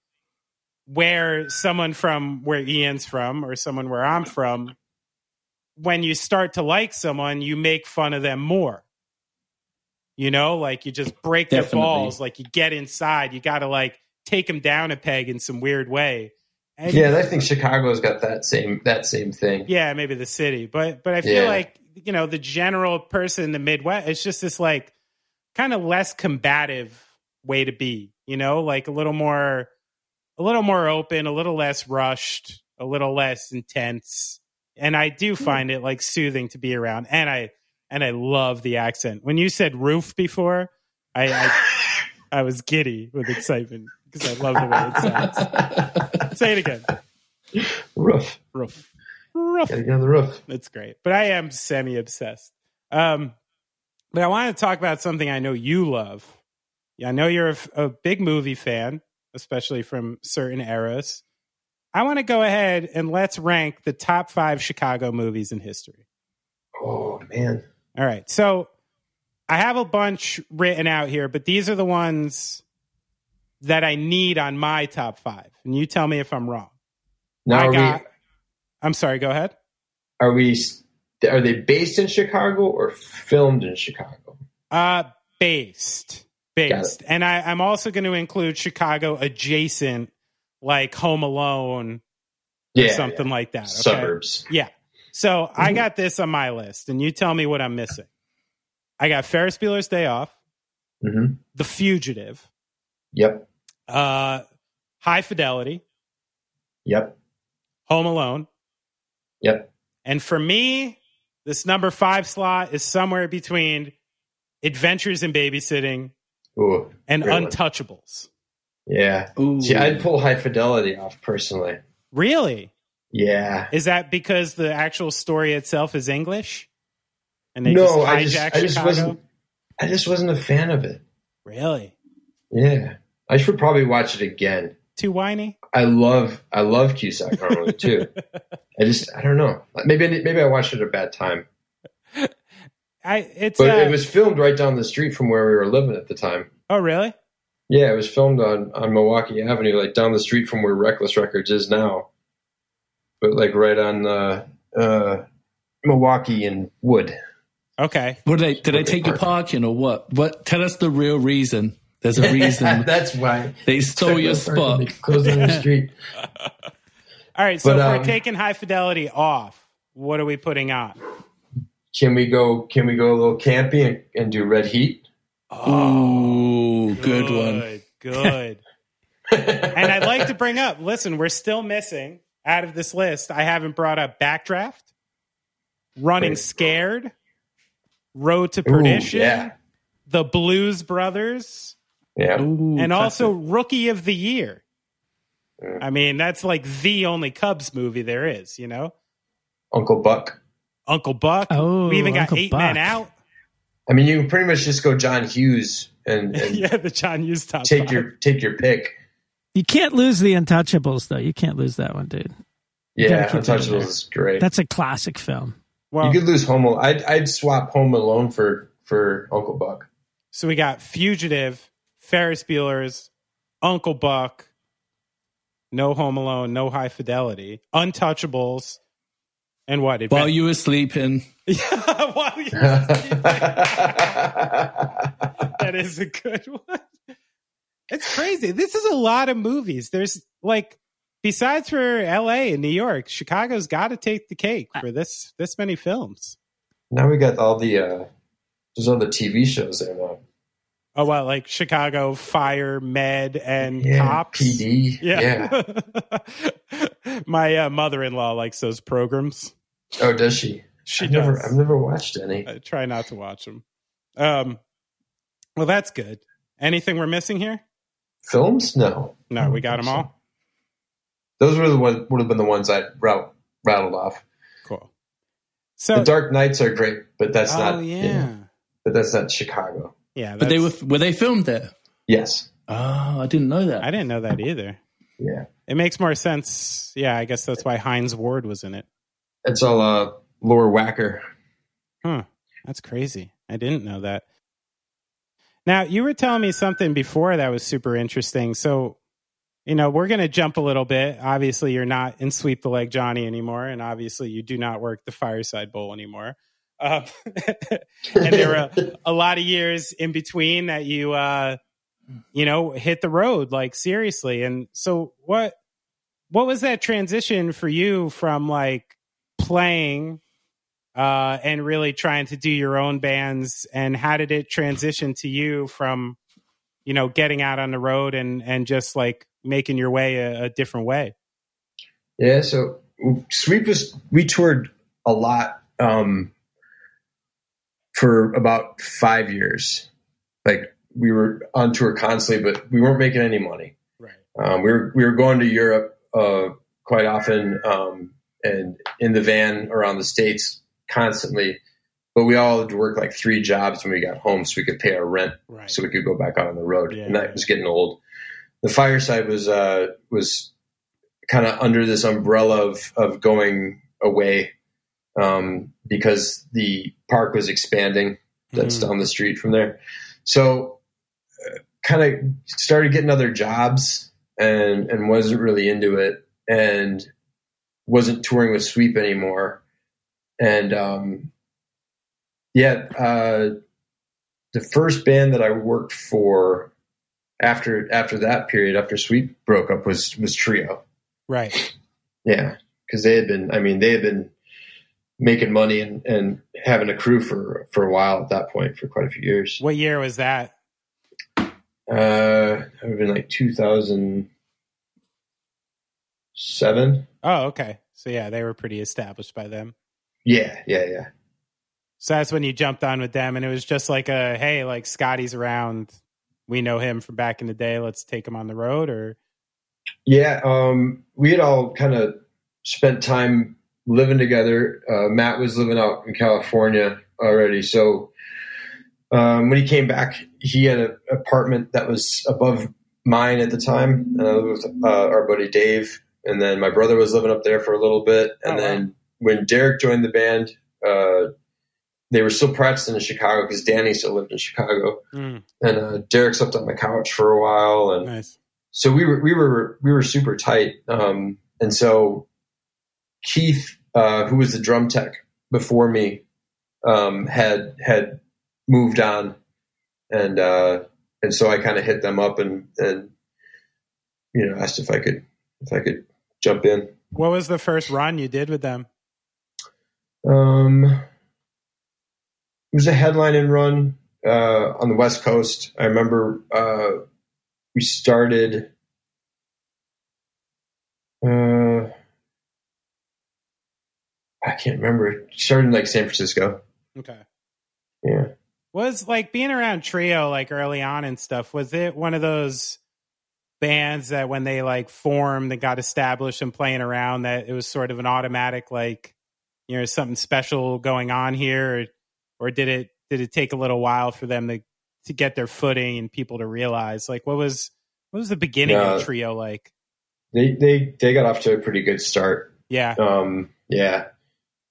where someone from where Ian's from or someone where I'm from, when you start to like someone, you make fun of them more. You know, like you just break their balls, like you get inside, you got to like take them down a peg in some weird way. And Yeah, I think Chicago's got that same that same thing. yeah, maybe the city, but but I feel Yeah. like you know the general person in the Midwest. It's just this like kind of less combative way to be. You know, like a little more, a little more open, a little less rushed, a little less intense. And I do find it like soothing to be around. And I and I love the accent. When you said roof before, I I, I was giddy with excitement because I love the way it sounds. Say it again. Roof. Roof. Roof. Gotta get on the roof. That's great. But I am semi obsessed. Um, but I want to talk about something I know you love. Yeah, I know you're a, a big movie fan, especially from certain eras. I want to go ahead and let's rank the top five Chicago movies in history. Oh man. All right. So I have a bunch written out here, but these are the ones that I need on my top five. And you tell me if I'm wrong. Now I got, we I'm sorry, go ahead. are we are they based in Chicago or filmed in Chicago? Uh based. Based. And I, I'm also going to include Chicago adjacent, like Home Alone or Yeah, something yeah. like that. okay? Suburbs. Yeah. So I got this on my list, and you tell me what I'm missing. I got Ferris Bueller's Day Off, hmm The Fugitive, Yep. uh, High Fidelity, Yep. Home Alone, Yep. and for me, this number five slot is somewhere between Adventures in Babysitting Ooh. and Great one. Untouchables. Yeah. Ooh. See, I'd pull high fidelity off personally. Really? Yeah. Is that because the actual story itself is English? And they no, just I just, I just Chicago? wasn't. I just wasn't a fan of it. Really? Yeah. I should probably watch it again. Too whiny? I love, I love Cusack normally too. I just, I don't know. Maybe, maybe I watched it at a bad time. I it's But uh, it was filmed right down the street from where we were living at the time. Oh really? Yeah, it was filmed on, on Milwaukee Avenue, like down the street from where Reckless Records is now. But like right on uh, uh, Milwaukee and Wood. Okay. What did they did they take your parking or what? What? Tell us the real reason. There's a reason That's why. they stole your spot. Closed on the street. All right, so But, if um, we're taking high fidelity off, what are we putting on? Can we go? Can we go a little campy and, and do Red Heat? Ooh, good one. Good. Good. and I'd like to bring up, listen, we're still missing out of this list. I haven't brought up Backdraft, Running Wait. Scared, Road to Ooh, Perdition, yeah, The Blues Brothers, yeah. Ooh, and classic. also Rookie of the Year. I mean, that's like the only Cubs movie there is, you know? Uncle Buck. Uncle Buck. Oh, we even oh, got Uncle Eight Buck. Men Out. I mean, you can pretty much just go John Hughes and, and yeah, the John Hughes top take five. your take your pick. You can't lose the Untouchables, though. You can't lose that one, dude. Yeah, keep that in Untouchables there. is great. That's a classic film. Well, you could lose Home Alone. I'd, I'd swap Home Alone for for Uncle Buck. so we got Fugitive, Ferris Bueller's, Uncle Buck, No Home Alone, No High Fidelity, Untouchables, and what? While Advent- you were sleeping, yeah, while you were sleeping. that is a good one. It's crazy. This is a lot of movies. There's like besides for LA and New York, Chicago's got to take the cake for this this many films. now we got all the uh, there's all the TV shows there now. Oh, well, like Chicago Fire, Med, and Yeah, Cops. PD. Yeah. My uh, mother-in-law likes those programs. Oh, does she? She I've does. never I've never watched any. I try not to watch them. Um, well, that's good. Anything we're missing here? Films? No. No, we got them all. Those were the one would have been the ones I rat- rattled off. Cool. So, the Dark Knights are great, but that's oh not. yeah, you know, but that's not Chicago. yeah. but they were were they filmed there? Yes. Oh, I didn't know that. I didn't know that either. Yeah. It makes more sense. Yeah, I guess that's why Hines Ward was in it. It's all uh, Lower Wacker. Huh. That's crazy. I didn't know that. Now, you were telling me something before that was super interesting. So, you know, we're going to jump a little bit. Obviously, you're not in Sweep the Leg Johnny anymore. And obviously, you do not work the Fireside Bowl anymore. Um, and there were a lot of years in between that you, uh, you know, hit the road, like seriously. And so, what, what was that transition for you from like playing uh, and really trying to do your own bands and how did it transition to you from you know getting out on the road and and just like making your way a, a different way Yeah, so Sweep was we toured a lot um, for about five years. Like we were on tour constantly, but we weren't making any money. right Um, we were we were going to Europe uh, quite often um, and in the van around the states constantly. But we all had to work like three jobs when we got home, so we could pay our rent, right so we could go back out on the road. Yeah, and that yeah. was getting old. The fireside was uh, was kind of under this umbrella of of going away um, because the park was expanding. That's Mhm. down the street from there. So, uh, kind of started getting other jobs and and wasn't really into it and wasn't touring with Sweep anymore. And um, yeah, uh, the first band that I worked for after after that period, after Sweep broke up, was was Trio. right Yeah, because they had been. I mean, they had been making money and, and having a crew for for a while at that point for quite a few years. what year was that Uh, it would have been like 2007. Oh okay so yeah they were pretty established by them Yeah, yeah, yeah. so that's when you jumped on with them and it was just like a hey like scotty's around we know him from back in the day let's take him on the road or Yeah, um, we had all kind of spent time living together. Uh, Matt was living out in California already, so um, when he came back, he had an apartment that was above mine at the time, and I lived with uh, our buddy Dave. And then my brother was living up there for a little bit, and Oh, wow. then when Derek joined the band, uh, they were still practicing in Chicago because Danny still lived in Chicago, Mm, and uh, Derek slept on my couch for a while, and nice. so we were we were we were super tight. Um, and so keith uh, who was the drum tech before me um, had had moved on. And uh, and so i kind of hit them up and and you know asked if i could if i could jump in. What was the first run you did with them? Um, it was a headline and run uh, on the west coast. I remember uh, we started uh, i can't remember. Started in like san francisco. Okay. Yeah. Was like being around trio like early on and stuff was it one of those bands that when they like formed and got established and playing around that it was sort of an automatic like you know something special going on here or, or did it did it take a little while for them to to get their footing and people to realize like what was what was the beginning Yeah. of trio like they they they got off to a pretty good start Yeah. Um, yeah,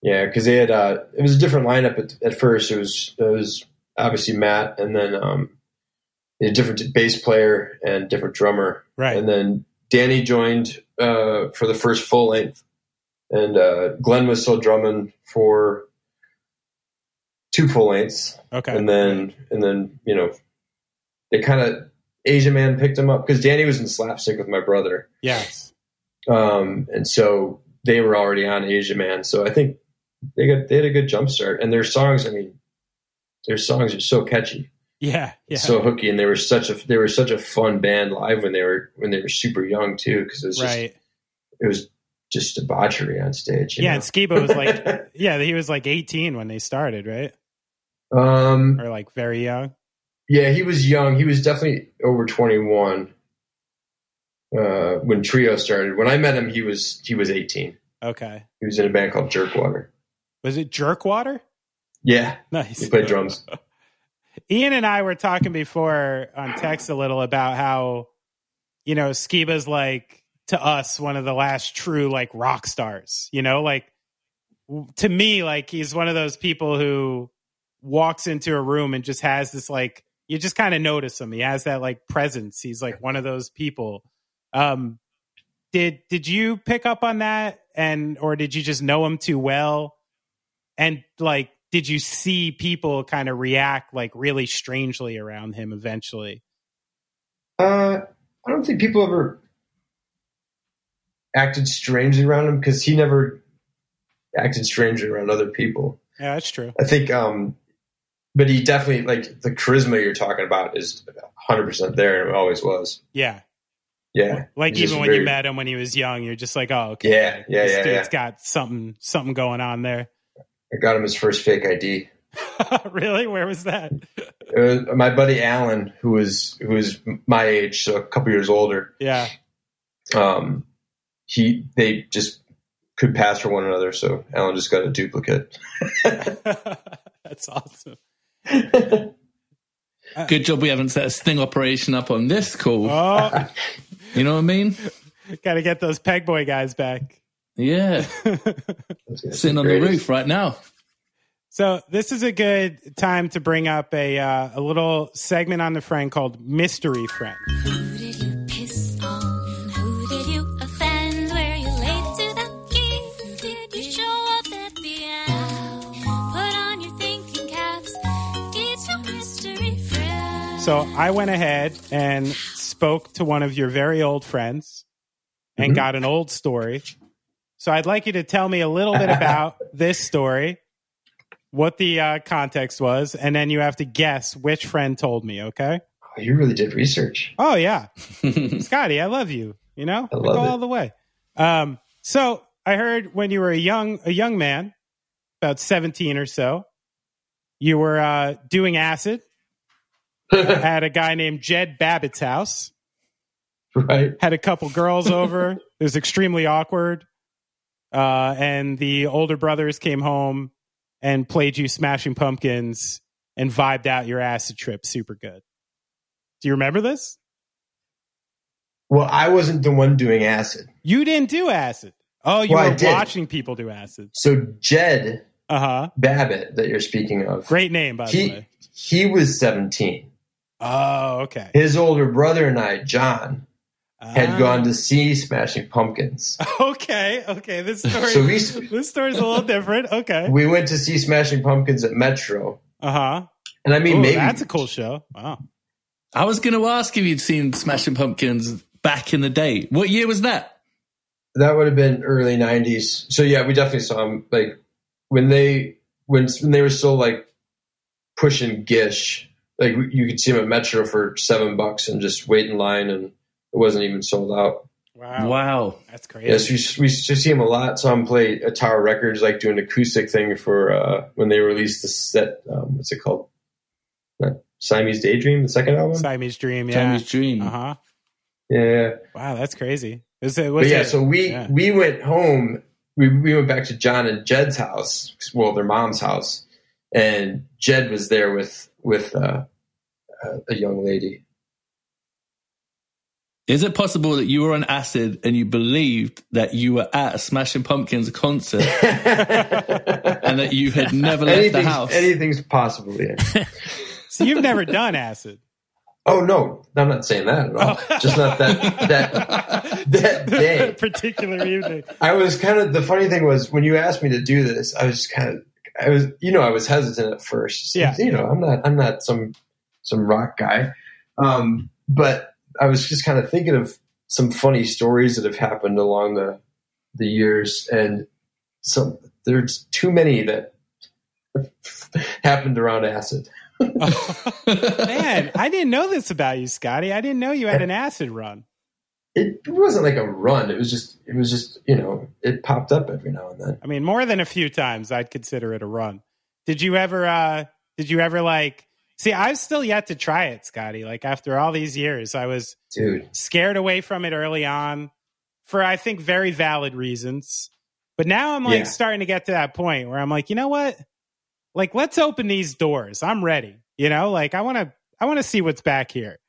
yeah, because they had uh, it was a different lineup at, at first. It was it was obviously Matt, and then um, a different bass player and different drummer, Right. And then Danny joined uh, for the first full length, and uh, Glenn was still drumming for two full lengths, Okay. and then and then you know they kind of Asian Man picked him up because Danny was in slapstick with my brother. yes. Um, and so they were already on Asian Man. So I think they got they had a good jump start. And their songs, I mean, their songs are so catchy, Yeah. Yeah. so hooky, and they were such a they were such a fun band live when they were when they were super young too, because it was just right. it was just debauchery on stage. Yeah. know? And Skiba was like, yeah, he was like 18 when they started, right? um, Or like very young. yeah, he was young. He was definitely over twenty one. Uh, when Trio started, when I met him, he was he was eighteen. Okay. He was in a band called Jerkwater. Was it Jerkwater? Yeah, Nice. he played drums. Ian and I were talking before on text a little about how, you know, Skiba's like to us one of the last true like rock stars. You know, like to me, like he's one of those people who walks into a room and just has this like you just kind of notice him. He has that like presence. He's like one of those people. Um, did did you pick up on that, and or did you just know him too well? And like, did you see people kind of react like really strangely around him eventually? Uh, I don't think people ever acted strangely around him because he never acted strangely around other people. Yeah, that's true. I think, um, but he definitely like the charisma you're talking about is 100 percent there, and it always was. Yeah. Yeah, Like He's even when you met him when he was young, you're just like, oh, okay. Yeah, yeah, this yeah, dude's yeah. got something something going on there. I got him his first fake ID. really? Where was that? It was my buddy Alan, who was who was my age, so a couple years older. Yeah. Um, he they just could pass for one another, so Alan just got a duplicate. that's awesome. Good job we haven't set a sting operation up on this call. Oh, You know what I mean? got to get those Pegboy guys back. Yeah. Sitting on the roof right now. So this is a good time to bring up a uh, a little segment on the friend called Mystery Friend. Who did you piss on? Who did you offend? Were you late to the game? Did you show up at the end? Put on your thinking caps. It's your mystery friend. So I went ahead and spoke to one of your very old friends and got an old story. So I'd like you to tell me a little bit about this story, what the uh, context was, and then you have to guess which friend told me. Okay? Oh, you really did research. Oh yeah, Scotty, I love you. You know, I love go it. all the way. Um, so I heard when you were a young a young man, about seventeen or so, you were uh, doing acid at a guy named Jed Babbitt's house. right? Had a couple girls over. It was extremely awkward. Uh, and the older brothers came home and played you Smashing Pumpkins and vibed out your acid trip super good. Do you remember this? Well, I wasn't the one doing acid. You didn't do acid. Oh, you Well, were watching people do acid. So Jed Uh huh. Babbitt, that you're speaking of, Great name, by the he way. he was 17. Oh, okay. His older brother and I, John, had Ah. gone to see Smashing Pumpkins. Okay, okay. This story. So we this story's a little different. Okay. we went to see Smashing Pumpkins at Metro, Uh huh. and I mean Ooh, maybe that's a cool show. Wow. I was going to ask if you'd seen Smashing Pumpkins back in the day. What year was that? that would have been early 90s. So yeah, we definitely saw them like when they when when they were still like pushing Gish. Like you could see them at Metro for seven bucks and just wait in line, and it wasn't even sold out. Wow. Wow. That's crazy. Yes, we we used to see him a lot. Saw him play at Tower Records, like doing an acoustic thing for uh, when they released the set. Um, what's it called? Siamese Daydream, the second album. Siamese Dream. Yeah. Siamese Dream. Uh huh. yeah, Wow, that's crazy. Was it? Was but yeah. it- So we yeah. we went home. We we went back to John and Jed's house. Well, their mom's house, and Jed was there with with uh, a young lady. Is it possible that you were on acid and you believed that you were at a Smashing Pumpkins concert and that you had never left the house? anything's possible. Yeah. So you've never done acid. oh no, I'm not saying that at all. Just not that that that day. Particular evening. I was kind of the funny thing was when you asked me to do this, I was kind of I was you know I was hesitant at first. Yeah. you know I'm not I'm not some some rock guy, um, but I was just kind of thinking of some funny stories that have happened along the the years, and some there's too many that happened around acid. Man, I didn't know this about you, Scotty. I didn't know you had an acid run. It wasn't like a run. It was just it was just you know it popped up every now and then. I mean, more than a few times, I'd consider it a run. Did you ever? uh Did you ever like? See, I've still yet to try it, Scotty. Like after all these years, I was Dude, scared away from it early on for I think very valid reasons. But now I'm like Yeah. starting to get to that point where I'm like, you know what? Like let's open these doors. I'm ready. You know, like I want to I want to see what's back here.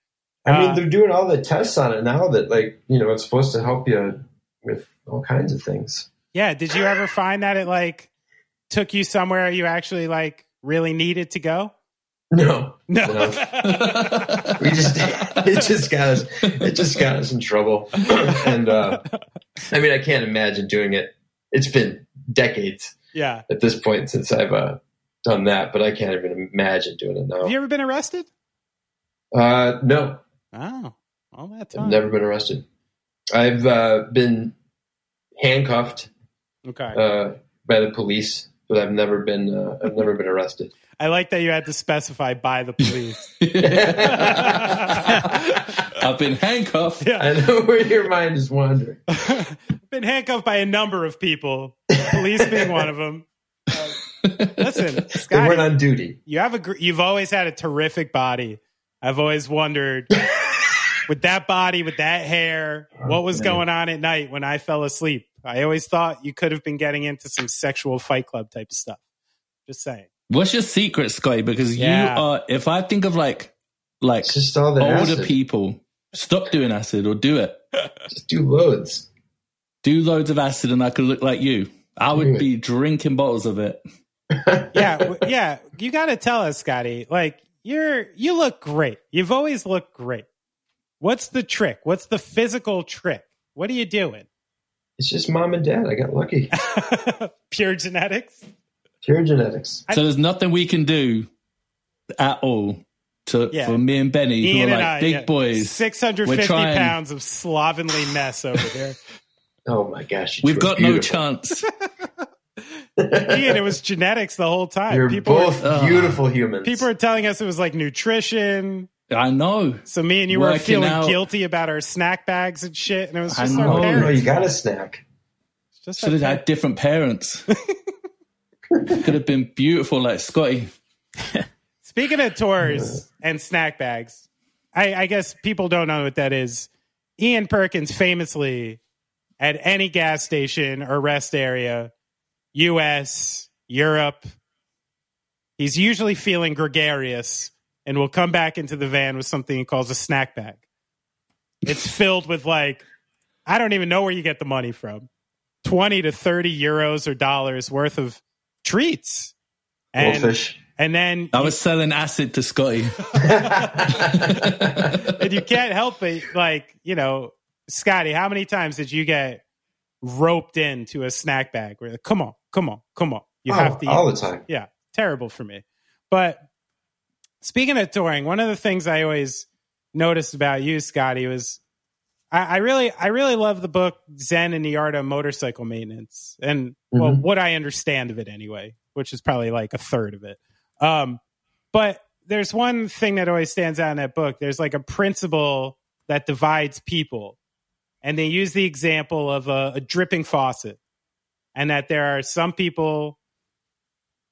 I mean, Uh, they're doing all the tests on it now that, like, you know, it's supposed to help you with all kinds of things. Yeah, did you ever find that it like took you somewhere you actually like really needed to go? No, No. No. we just it just got us it just got us in trouble. and uh, I mean, I can't imagine doing it. It's been decades yeah. at this point since I've uh, done that, but I can't even imagine doing it now. Have you ever been arrested? Uh, no, Oh, all that I've never been arrested. I've uh, been handcuffed Okay. uh, by the police, but I've never been uh, I've never been arrested. I like that you had to specify by the police. I've been handcuffed. yeah. I know where your mind is wandering. I've been handcuffed by a number of people, police being one of them. Uh, listen, They weren't on duty. you have a gr- you've always had a terrific body. I've always wondered with that body, with that hair, what was man. going on at night when I fell asleep. I always thought you could have been getting into some sexual fight club type of stuff. Just saying. What's your secret, Scotty? Because Yeah. you are, if I think of like, like just all the older acid. people, stop doing acid or do it. Just do loads. Do loads of acid and I could look like you. I would be drinking bottles of it. yeah, yeah. You got to tell us, Scotty. Like you're, you look great. You've always looked great. What's the trick? What's the physical trick? What are you doing? It's just mom and dad. I got lucky. Pure genetics. Pure genetics. So there's nothing we can do at all to Yeah. for me and Benny, Ian who are like I, big yeah, boys. 650 trying- pounds of slovenly mess over there. Oh my gosh. We've two are got no beautiful. chance. Ian, it was genetics the whole time. You're people both were, Ugh. beautiful humans. people are telling us it was like nutrition. I know. So me and you were feeling out. guilty about our snack bags and shit, and it was I just know. our parents. no, you got a snack. Just Should our have had different parents. Could have been beautiful like Scotty. Speaking of tours and snack bags, I, I guess people don't know what that is. Ian Perkins famously at any gas station or rest area, US, Europe, he's usually feeling gregarious and will come back into the van with something he calls a snack bag. It's filled with like, I don't even know where you get the money from 20 to 30 euros or dollars worth of treats. And, Goldfish. and then I was selling acid to Scotty. and you can't help it. Like, you know, Scotty, how many times did you get roped into a snack bag where, like, come on, come on, come on. You Oh, have to eat all the time. Yeah, terrible for me. But speaking of touring, one of the things I always noticed about you, Scotty, was I, I really, I really love the book Zen and the Art of Motorcycle Maintenance, and well, Mhm. what I understand of it anyway, which is probably like a third of it. Um, but there's one thing that always stands out in that book. There's like a principle that divides people, and they use the example of a, a dripping faucet, and that there are some people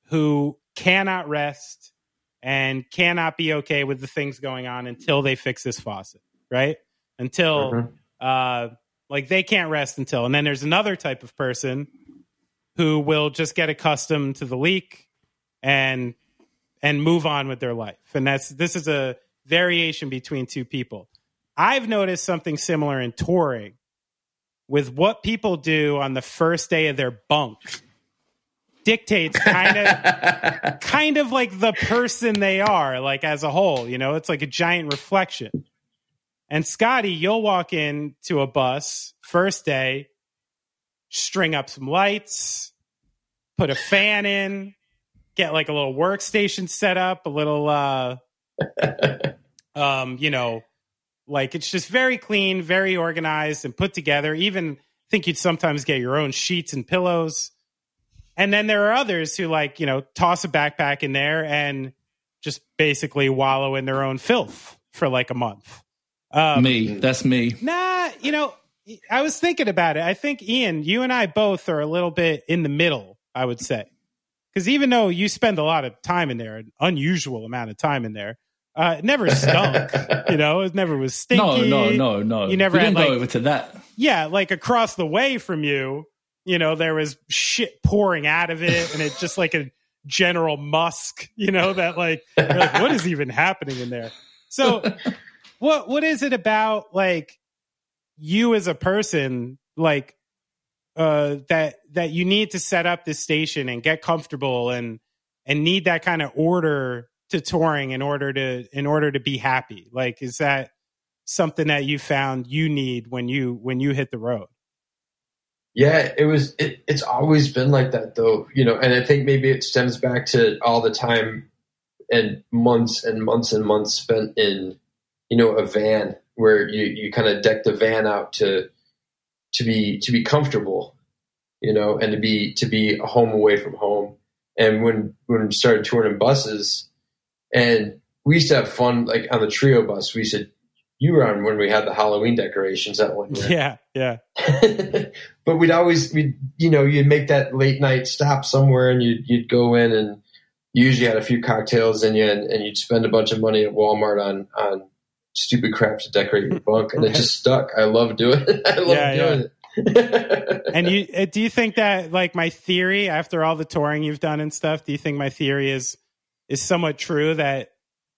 who cannot rest and cannot be okay with the things going on until they fix this faucet, right? Until Mhm. uh, like they can't rest until. And then there's another type of person who will just get accustomed to the leak and and move on with their life. And that's this is a variation between two people. I've noticed something similar in touring with what people do on the first day of their bunk dictates kind of kind of like the person they are like as a whole you know? It's like a giant reflection. And scotty you'll walk in to a bus first day string up some lights put a fan in get like a little workstation set up a little uh um you know like it's just very clean very organized and put together. Even think you'd sometimes get your own sheets and pillows and then there are others who like, you know, toss a backpack in there and just basically wallow in their own filth for like a month. Um, me, that's me. Nah, you know, I was thinking about it. I think Ian, you and I both are a little bit in the middle, I would say. Because even though you spend a lot of time in there, an unusual amount of time in there, uh, it never stunk. you know, it never was stinky. No, no, no, no. You never we didn't like, go over to that. yeah, like across the way from you, you know, there was shit pouring out of it, and it just like a general musk, you know, that like, like what is even happening in there? So, what what is it about like you as a person, like uh, that that you need to set up this station and get comfortable and and need that kind of order to touring in order to in order to be happy? Like, is that something that you found you need when you when you hit the road? Yeah, it was. It, it's always been like that, though. You know, and I think maybe it stems back to all the time and months and months and months spent in, you know, a van where you you kind of deck the van out to to be to be comfortable, you know, and to be to be a home away from home. And when when we started touring in buses, and we used to have fun, like on the trio bus, we used to. You were on when we had the Halloween decorations that one year Yeah, yeah. but we'd always we you know you'd make that late night stop somewhere and you'd you'd go in and you usually had a few cocktails in you and, and you'd spend a bunch of money at Walmart on on stupid crap to decorate your bunk and it just stuck. I love doing it. I love Yeah, doing it. and you uh, do you think that like my theory after all the touring you've done and stuff do you think my theory is is somewhat true that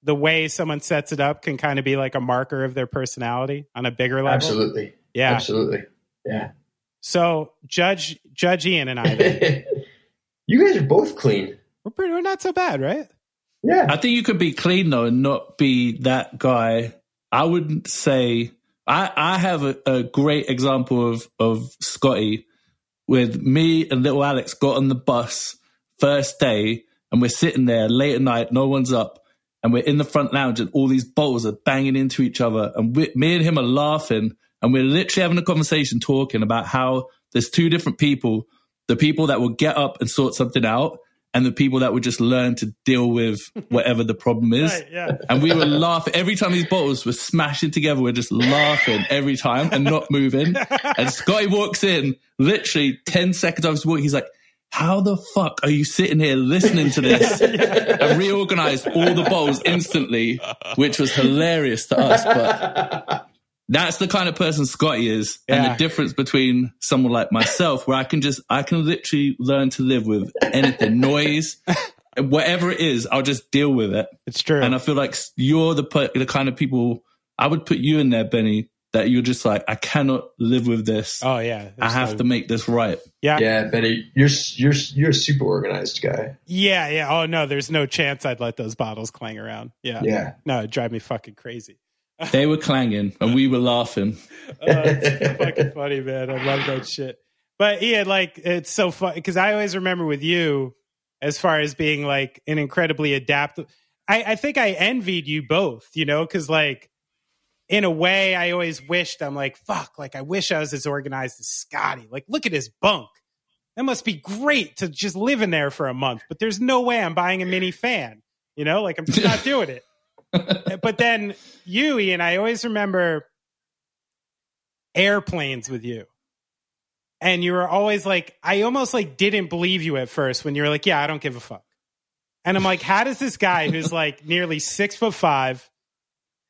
the way someone sets it up can kind of be like a marker of their personality on a bigger level. Absolutely, yeah. Absolutely, yeah. so judge judge ian and i you guys are both clean. we're pretty we're not so bad right? Yeah, I think you could be clean though and not be that guy. I wouldn't say I, I have a, a great example of of Scotty with me and little Alex got on the bus first day and we're sitting there late at night, no one's up, and we're in the front lounge and all these bottles are banging into each other and we, me and him are laughing and we're literally having a conversation talking about how there's two different people, the people that will get up and sort something out and the people that would just learn to deal with whatever the problem is. Right, yeah. And we were laughing every time these bottles were smashing together. We're just laughing every time and not moving. And Scotty walks in, literally 10 seconds after he's walking, he's like, how the fuck are you sitting here listening to this? And reorganized all the bowls instantly, which was hilarious to us. But that's the kind of person Scotty is. And the difference between someone like myself, where I can just, I can literally learn to live with anything, noise, whatever it is, I'll just deal with it. it's true And I feel like you're the the kind of people I would put you in there, Benny. That you're just like, I cannot live with this. oh yeah I have no- to make this right. yeah yeah, Benny, you're you're you're a super organized guy. yeah yeah oh no there's no chance i'd let those bottles clang around yeah Yeah, no it'd drive me fucking crazy They were clanging and we were laughing. oh, it's fucking funny, man. I love that shit. But yeah, like it's so fun because I always remember with you, as far as being like an incredibly adaptable. I, I think I envied you both, you know, because like in a way, I always wished I'm like fuck, like I wish I was as organized as Scotty. Like, look at his bunk. That must be great to just live in there for a month. But there's no way I'm buying a mini fan. You know, like I'm just not doing it but then you, Ian, I always remember airplanes with you. And you were always like, I almost like didn't believe you at first when you were like, yeah, I don't give a fuck. And I'm like, how does this guy who's like nearly six foot five,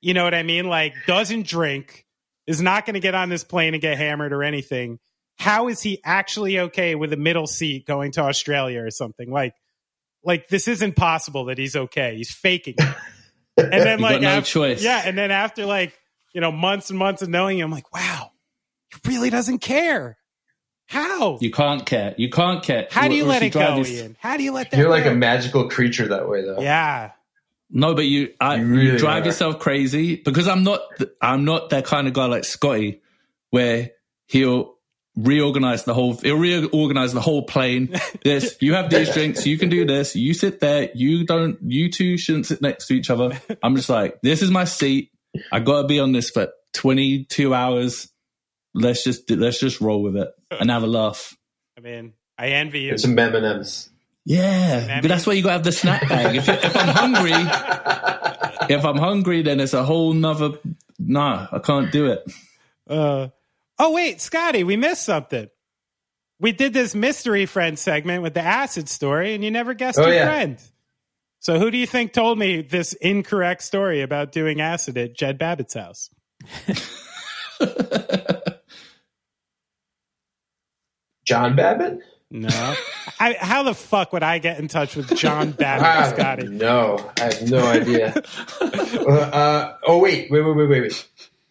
you know what I mean? Like doesn't drink, is not going to get on this plane and get hammered or anything. How is he actually okay with a middle seat going to Australia or something? Like, like this isn't possible that he's okay. He's faking it. And then You like got no af- choice. Yeah, and then after like you know, months and months of knowing him, I'm like, wow, he really doesn't care. How? You can't care. You can't care. How do you Or let if it go, drive Ian? How do you let that You're like go? a magical creature that way, though. yeah. No, but you, I, You you, drive are. yourself crazy because I'm not, th- I'm not that kind of guy like Scotty, where he'll reorganize the whole, he'll reorganize the whole plane. This, you have these drinks, you can do this, you sit there, you don't, you two shouldn't sit next to each other. I'm just like, this is my seat. I gotta be on this for 22 hours. Let's just, let's just roll with it and have a laugh. I mean, I envy you. And some M&Ms. Yeah, That but that's why you gotta have the snack bag. If, if I'm hungry, if I'm hungry, then it's a whole nother. Nah, I can't do it. Uh, oh wait, Scotty, we missed something. We did this mystery friend segment with the acid story, and you never guessed Oh, your yeah. friend. So who do you think told me this incorrect story about doing acid at Jed Babbitt's house? John Babbitt? No. I, how the fuck would I get in touch with John Babbitt, Scotty? no, I have no idea. uh, uh, oh, wait, wait, wait, wait, wait, wait.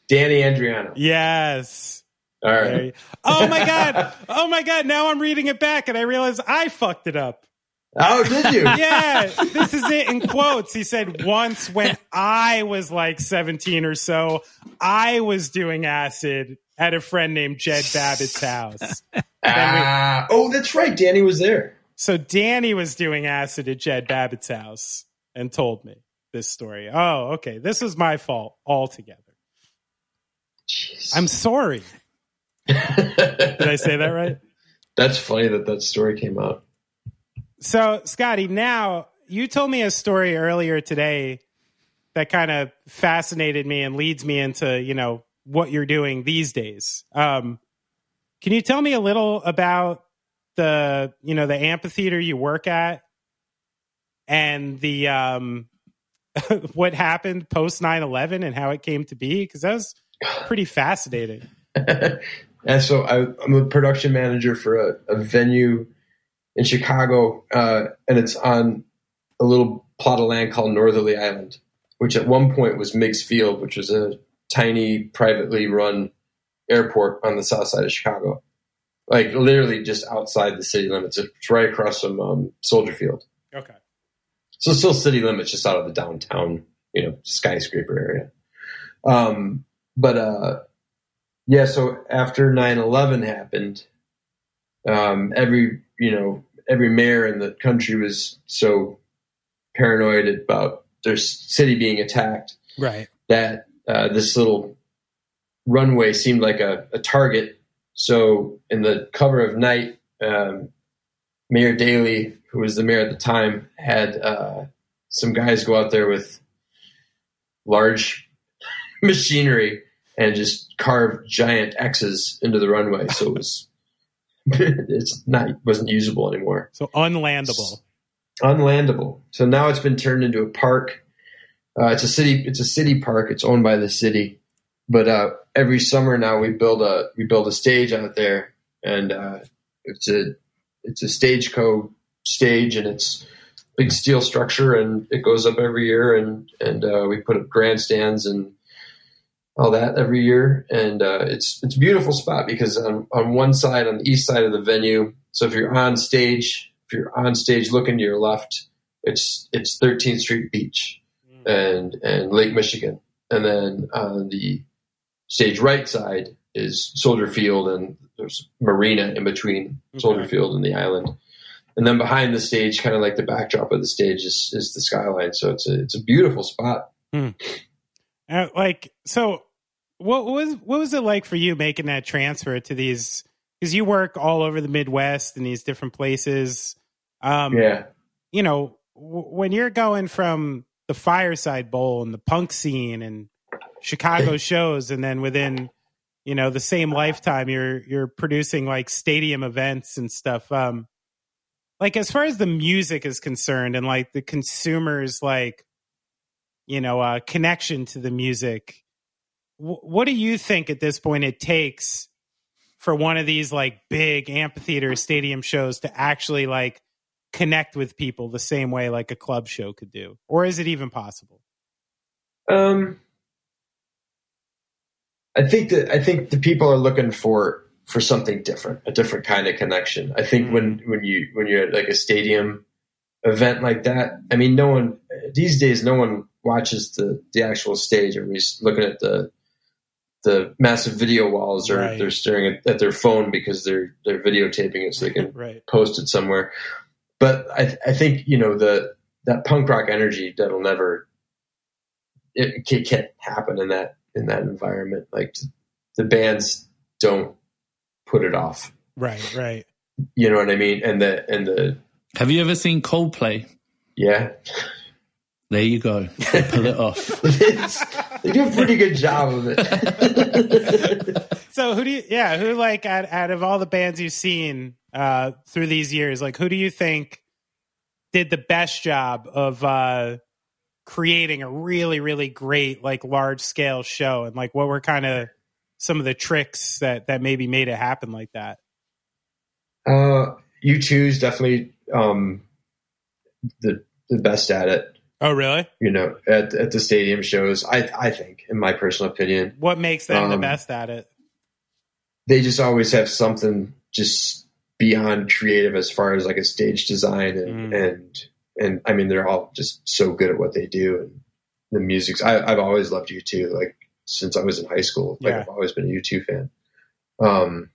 Danny Andriano. Yes. All right. you- Oh my god! Oh my god! Now I'm reading it back and I realize I fucked it up. Oh, did you? Yeah, this is it in quotes. He said, once when I was like 17 or so, I was doing acid at a friend named Jed Babbitt's house. Ah, oh, that's right. Danny was there. So Danny was doing acid at Jed Babbitt's house and told me this story. Oh, okay. This was my fault altogether. Jeez. I'm sorry. Did I say that right? That's funny that that story came out. So, Scotty, now you told me a story earlier today that kind of fascinated me and leads me into, you know, what you're doing these days. Um, can you tell me a little about the, you know, the amphitheater you work at and the, um, what happened post 9 11 and how it came to be? Because that was pretty fascinating. and so I, I'm a production manager for a, a venue in Chicago, uh, and it's on a little plot of land called Northerly Island, which at one point was Meigs Field, which was a tiny privately run airport on the south side of Chicago, like literally just outside the city limits. It's right across from um, Soldier Field. Okay. So still city limits, just out of the downtown, you know, skyscraper area. Um, but uh, yeah, so after 9-11 happened, um, every you know every mayor in the country was so paranoid about their city being attacked Right. that uh, this little runway seemed like a, a target. So, in the cover of night, um, Mayor Daley, who was the mayor at the time, had uh, some guys go out there with large machinery and just carve giant X's into the runway. So it was it's not wasn't usable anymore So unlandable. unlandable. So now it's been turned into a park. Uh, it's a city. It's a city park. It's owned by the city. But uh, every summer now we build a we build a stage out there, and uh, it's a it's a Stageco stage, and it's big steel structure, and it goes up every year, and and uh, we put up grandstands and all that every year, and uh, it's it's a beautiful spot because on on one side, on the east side of the venue, so if you're on stage, if you're on stage looking to your left, it's it's 13th Street Beach and and Lake Michigan, and then on the stage right side is Soldier Field, and there's marina in between Soldier Okay. Field and the island. And then behind the stage, kind of like the backdrop of the stage, is, is the skyline. So it's a it's a beautiful spot. Uh, like so what was what was it like for you making that transfer to these because you work all over the midwest in these different places. Um Yeah, you know w- when you're going from the fireside bowl and the punk scene and chicago shows and then within you know the same lifetime you're you're producing like stadium events and stuff um like as far as the music is concerned and like the consumers like you know uh connection to the music wh- what do you think at this point it takes for one of these like big amphitheater stadium shows to actually like connect with people the same way like a club show could do or is it even possible um, I think that I think the people are looking for for something different, a different kind of connection. I think when when you when you're at like a stadium event like that, I mean, no one these days, no one watches the the actual stage. Everybody's looking at the the massive video walls, or Right. they're staring at, at their phone because they're they're videotaping it so they can Right. post it somewhere. But I, I think you know the that punk rock energy that'll never it ca- can't happen in that in that environment. Like the bands don't put it off. Right. Right. You know what I mean? And the and the Have you ever seen Coldplay? yeah, There you go. Pull it off. It's- they do a pretty good job of it. So who do you? Yeah, who like out, out of all the bands you've seen uh, through these years, like who do you think did the best job of uh, creating a really, really great like large scale show, and like what were kind of some of the tricks that that maybe made it happen like that? uh, U2's definitely um, the the best at it. Oh, really? You know, at at the stadium shows. I I think, in my personal opinion, What makes them the Um, best at it? they just always have something just beyond creative as far as like a stage design and Mm. and and I mean they're all just so good at what they do and the music's I, I've always loved U2 like since I was in high school like Yeah. I've always been a U2 fan um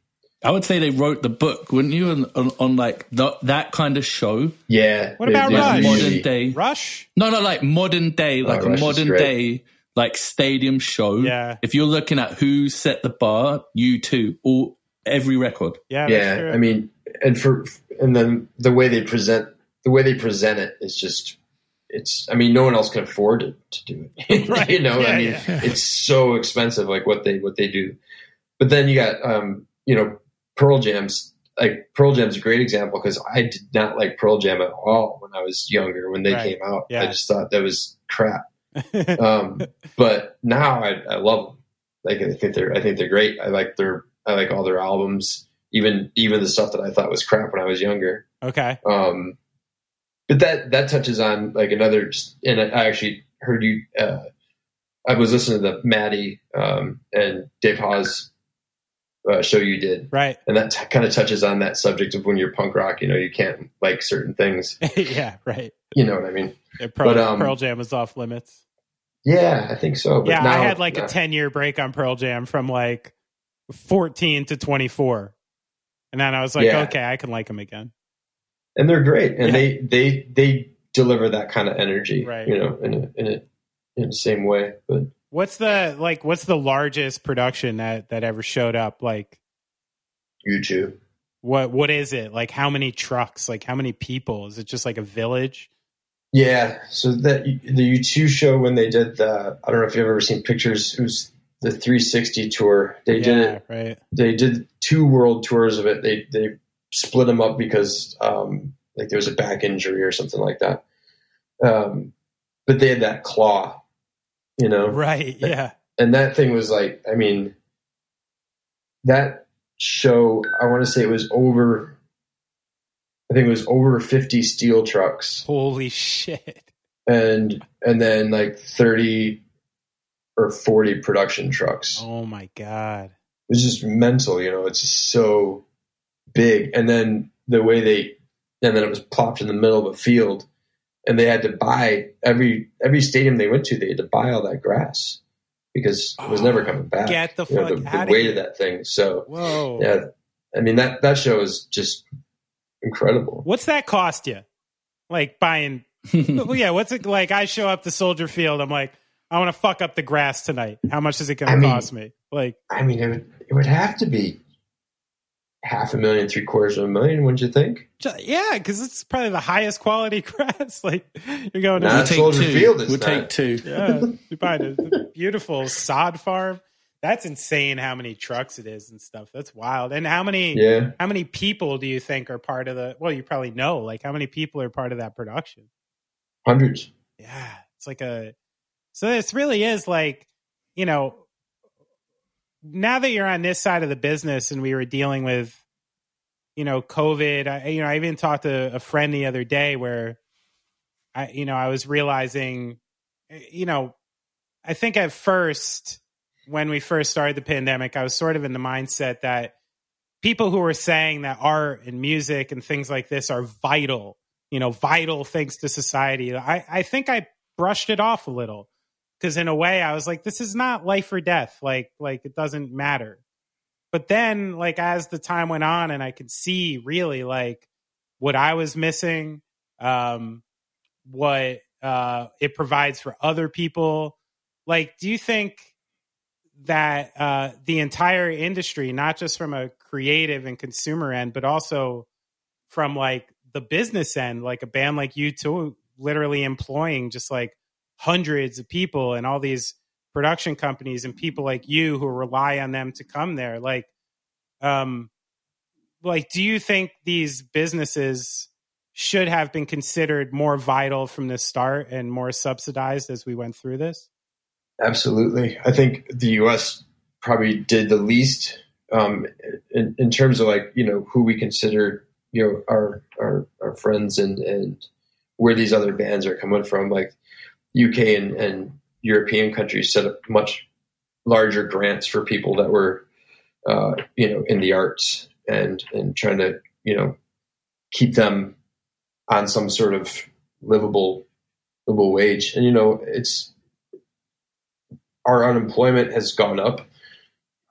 I would say they wrote the book, wouldn't you? On, on, on like the, that kind of show. yeah What about they Rush? Modern day. Rush? No, no, like modern day, like Oh, a Rush modern day, like stadium show. Yeah. If you're looking at who set the bar, U2, all every record. Yeah, yeah true. I mean and for and then the way they present the way they present it is just it's I mean no one else can afford to, to do it Right. you know Yeah, I mean yeah. it's so expensive like what they what they do but then you got um you know Pearl Jam's like Pearl Jam's a great example because I did not like Pearl Jam at all when I was younger when they Right. came out Yeah. I just thought that was crap um but now I, I love them like I think they're I think they're great I like their I like all their albums even even the stuff that I thought was crap when I was younger okay. um, but that that touches on like another, and I actually heard you. Uh, I was listening to the Maddie um, and Dave Hause uh, show you did, Right. and that t- kind of touches on that subject of when you're punk rock. You know, you can't like certain things. yeah. Right. You know what I mean? Yeah, Pearl, But, um, Pearl Jam was off limits. Yeah, I think so. But yeah, now, I had like a 10 year break on Pearl Jam from like 14 to 24. And then I was like, Yeah. okay, I can like them again. and they're great, and Yeah. they they they deliver that kind of energy, Right. You know, in a in a in the same way, but. What's the like what's the largest production that that ever showed up? Like YouTube. what what is it? Like how many trucks? Like how many people? Is it just like a village? Yeah, so that the U2 show when they did the I don't know if you've ever seen pictures. It was the 360 tour. They did it. right. They did two world tours of it. They they split them up because um, like there was a back injury or something like that. Um, but they had that claw, you know, Right. Yeah. and that thing was like I mean that show. I want to say it was over. I think it was over 50 steel trucks Holy shit. and and then like 30 or 40 production trucks. Oh my god. was just mental, you know, it's just so big. And then the way they and then it was plopped in the middle of a field and they had to buy every every stadium they went to, they had to buy all that grass because it was never oh, coming back. Get the You know, fuck the, the outta weight here. of that thing. So Whoa. yeah, I mean that that show is just incredible. What's that cost you? Like buying well, yeah, what's it like I show up to Soldier Field, I'm like, I want to fuck up the grass tonight. How much is it gonna I mean- cost me? Like I mean, it would, it would have to be half a million, three quarters of a million, wouldn't you think? Yeah, because it's probably the highest quality grass. Like you're going to Nah, We'll take Soldier two. Field, we'll not. take two. yeah, you buy a a beautiful sod farm. That's insane. How many trucks it is and stuff. That's wild. And how many Yeah. how many people do you think are part of the? Well, you probably know. Like how many people are part of that production? Hundreds. Yeah, it's like a. So this really is like, you know, now that you're on this side of the business and we were dealing with, you know, COVID. I, you know, I even talked to a friend the other day where, I, you know, I was realizing, you know, I think at first when we first started the pandemic, I was sort of in the mindset that people who were saying that art and music and things like this are vital, you know, vital things to society. I, I think I brushed it off a little because in a way I was like, this is not life or death. Like, like it doesn't matter. But then, like as the time went on, and I could see really like what I was missing, um, what uh, it provides for other people. Like, do you think that uh, the entire industry, not just from a creative and consumer end, but also from like the business end, like a band like U2, literally employing just like hundreds of people and all these production companies and people like you who rely on them to come there, like, um, like, do you think these businesses should have been considered more vital from the start and more subsidized as we went through this? Absolutely. I think the U.S. probably did the least um, in, in, terms of like you know who we consider you know our our, our friends and and where these other bands are coming from. Like UK and, and European countries set up much larger grants for people that were uh, you know in the arts and and trying to you know keep them on some sort of livable livable wage. And you know it's our unemployment has gone up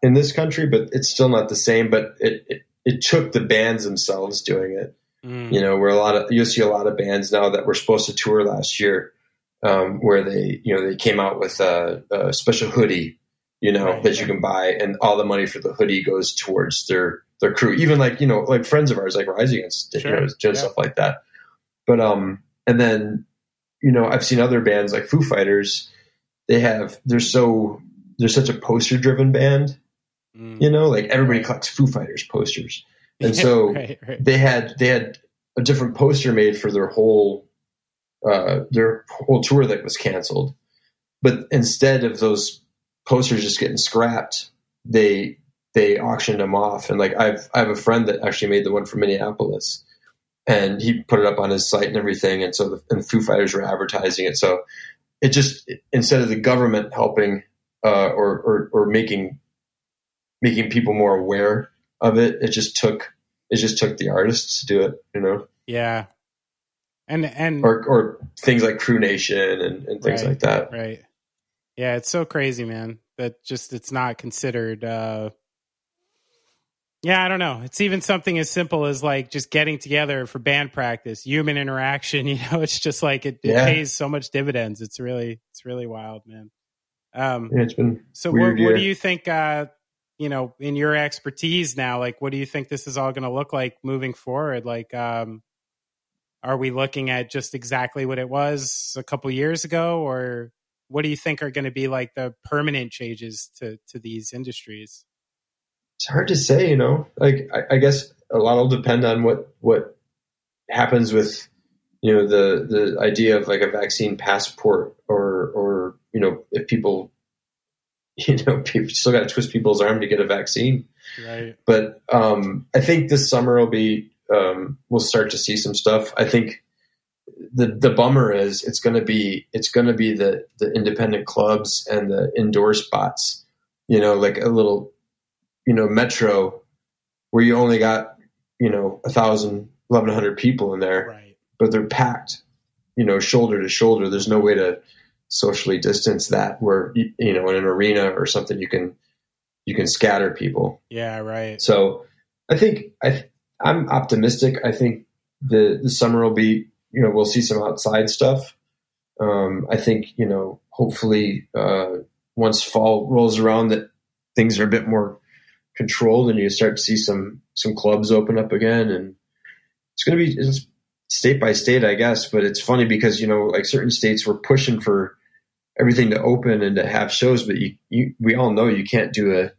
in this country, but it's still not the same. But it it, it took the bands themselves doing it. Mm. You know, where a lot of you'll see a lot of bands now that were supposed to tour last year, um, where they you know they came out with a, a special hoodie, you know, right. that you can buy, and all the money for the hoodie goes towards their their crew. Even like you know, like friends of ours, like Rise Against, sure. you know, yeah. stuff like that. But um, and then you know, I've seen other bands like Foo Fighters they have they're so they're such a poster driven band. Mm. You know, like everybody collects Foo Fighters posters, and so right, right. they had they had a different poster made for their whole uh, their whole tour that was canceled. But instead of those posters just getting scrapped, they they auctioned them off. And like I've I have a friend that actually made the one for Minneapolis, and he put it up on his site and everything. And so the, and Foo Fighters were advertising it. So it just instead of the government helping uh, or, or, or making making people more aware of it, it just took it just took the artists to do it. You know. Yeah. And and or or things like Crew Nation and, and things right, like that. Right. Yeah, it's so crazy, man. That just it's not considered uh yeah, I don't know. It's even something as simple as like just getting together for band practice, human interaction. You know, it's just like it, it yeah. pays so much dividends. It's really, it's really wild, man. Um, yeah, it's been so. What, what, do you think? Uh, you know, in your expertise now, like, what do you think this is all going to look like moving forward? Like, um, are we looking at just exactly what it was a couple years ago, or what do you think are going to be like the permanent changes to to these industries? it's hard to say, you know. Like I, I guess a lot will depend on what what happens with you know the the idea of like a vaccine passport or or you know if people you know people still got to twist people's arm to get a vaccine right but um i think this summer will be um we'll start to see some stuff i think the the bummer is it's going to be it's going to be the the independent clubs and the indoor spots you know like a little you know, metro where you only got, you know, a thousand, eleven hundred people in there, right. but they're packed, you know, shoulder to shoulder. There's no way to socially distance that where, you know, in an arena or something, you can, you can scatter people. Yeah. Right. So I think I, I'm optimistic. I think the, the summer will be, you know, we'll see some outside stuff. Um, I think, you know, hopefully, uh, once fall rolls around that things are a bit more controlled and you start to see some some clubs open up again and it's going to be state by state i guess but it's funny because you know like certain states were pushing for everything to open and to have shows but you, you we all know you can't do a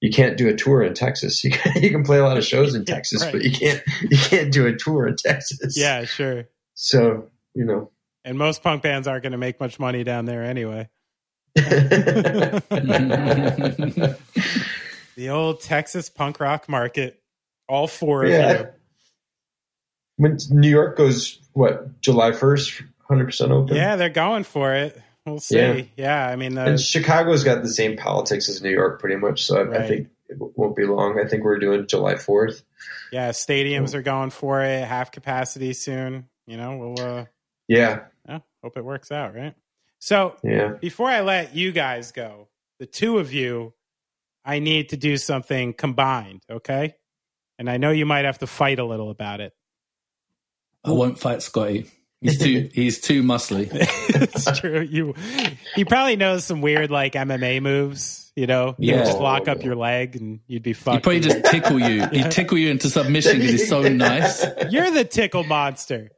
you can't do a tour in Texas. You can, you can play a lot of shows in Texas, right. but you can't you can't do a tour in Texas. Yeah, sure. So you know, and most punk bands aren't going to make much money down there anyway. The old Texas punk rock market. All four of yeah. you. When New York goes, what, July 1st, 100% open? Yeah, they're going for it. We'll see. Yeah. Yeah, I mean, And Chicago's got the same politics as New York, pretty much. So I, I think it won't be long. I think we're doing July Fourth. yeah, stadiums are going for it, half capacity soon. You know, we'll uh, Yeah, yeah, hope it works out, right? So yeah. before I let you guys go, the two of you, I need to do something combined, okay? And I know you might have to fight a little about it. I won't fight Scotty. He's too he's too muscly. it's true. You he probably knows some weird like MMA moves. You know, you Yeah. just lock up your leg and you'd be fucked. He'd probably just tickle you. He'd tickle you into submission because he's so nice. You're the tickle monster.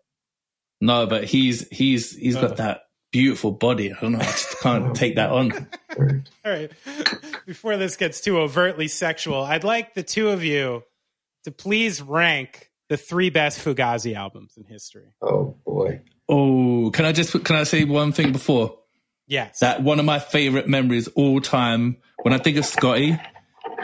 No, but he's he's he's Oh. got that beautiful body. I don't know. I just can't take that on. All right. Before this gets too overtly sexual, I'd like the two of you to please rank the three best Fugazi albums in history. Oh boy. Oh, can I just can I say one thing before? Yes. That one of my favorite memories all time when I think of Scotty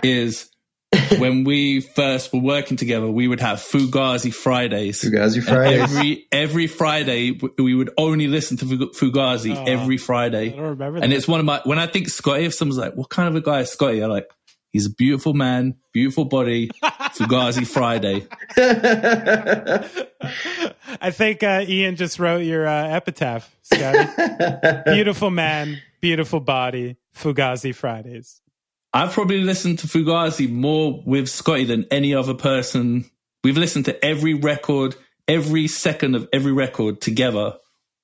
is when we first were working together. We would have Fugazi Fridays. Fugazi And Fridays. Every every Friday, we would only listen to Fugazi Oh, every Friday. I don't remember And that. it's one of my when I think Scotty, if someone's like, "What kind of a guy is Scotty?" I'm like, "He's a beautiful man, beautiful body." Fugazi Friday. I think uh, Ian just wrote your uh, epitaph, Scotty. beautiful man, beautiful body, Fugazi Fridays. I've probably listened to Fugazi more with Scotty than any other person. We've listened to every record, every second of every record together,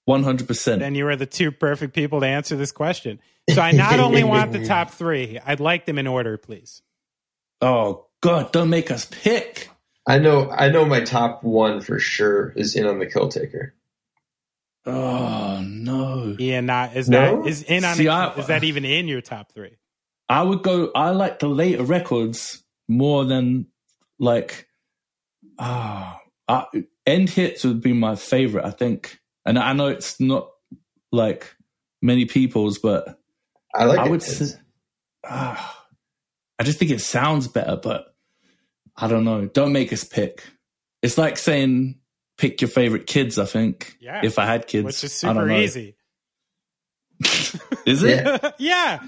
one hundred percent. And you are the two perfect people to answer this question. So I not only want the top three, I'd like them in order, please. Oh God, don't make us pick. I know. I know. My top one for sure is in on the Kill Taker. Oh no. Ian, not is No? that is in on See, the- I- is that even in your top three? I would go. I like the later records more than like. Ah, uh, end hits would be my favorite. I think, and I know it's not like many people's, but I like. I it. would say, ah, I just think it sounds better, but I don't know. Don't make us pick. It's like saying pick your favorite kids. I think. Yeah. If I had kids, Which is I don't super know. easy. Is it? Yeah. yeah.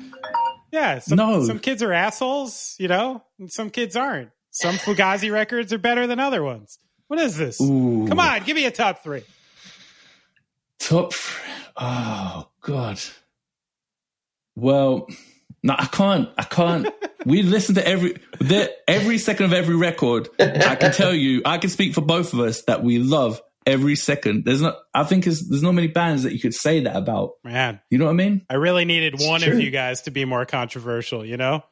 Yeah. Some, No. some kids are assholes, you know, and some kids aren't. Some Fugazi records are better than other ones. What is this? Ooh. Come on, give me a top three. Top. Oh God. Well, no, I can't. I can't. we listen to every the, every second of every record. I can tell you, I can speak for both of us that we love every second. There's not. I think it's, there's not many bands that you could say that about. Man, You know what I mean? I really needed one true. of you guys to be more controversial, you know?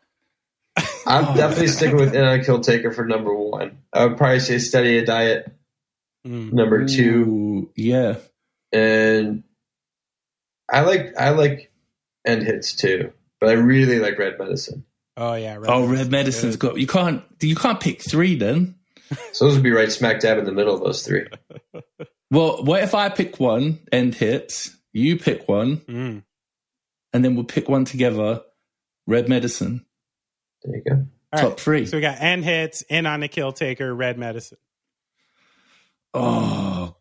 I'm definitely sticking with in on Kill Taker for number one. I would probably say Steady a Diet Mm. number two, Ooh, yeah. and I like I like End Hits too, but I really like Red Medicine. Oh, yeah. Red Oh, Medicine's Red Medicine's good. got. You can't. You can't pick three then. So those would be right smack dab in the middle of those three. Well, what if I pick one end hits, you pick one, Mm. and then we'll pick one together. Red Medicine, There you go. All top right. three. So we got End Hits, In on the Kill Taker, Red Medicine. Oh,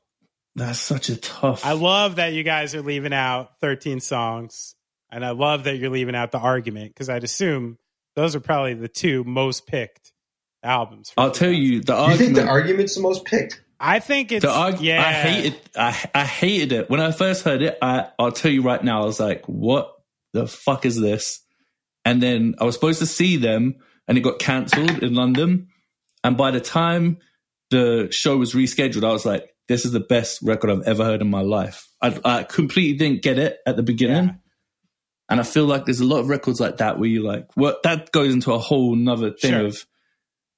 that's such a tough. I love that you guys are leaving out 13 songs. And I love that you're leaving out the argument because I'd assume those are probably the two most picked albums. from I'll tell 2000. you the You argument. think the argument's the most picked? I think it's the arg- yeah. I hated. I I hated it when I first heard it. I I'll tell you right now. I was like, "What the fuck is this?" And then I was supposed to see them, and it got cancelled in London. And by the time the show was rescheduled, I was like, "This is the best record I've ever heard in my life." I, I completely didn't get it at the beginning. Yeah. And I feel like there's a lot of records like that where you like, well, that goes into a whole nother thing Sure. of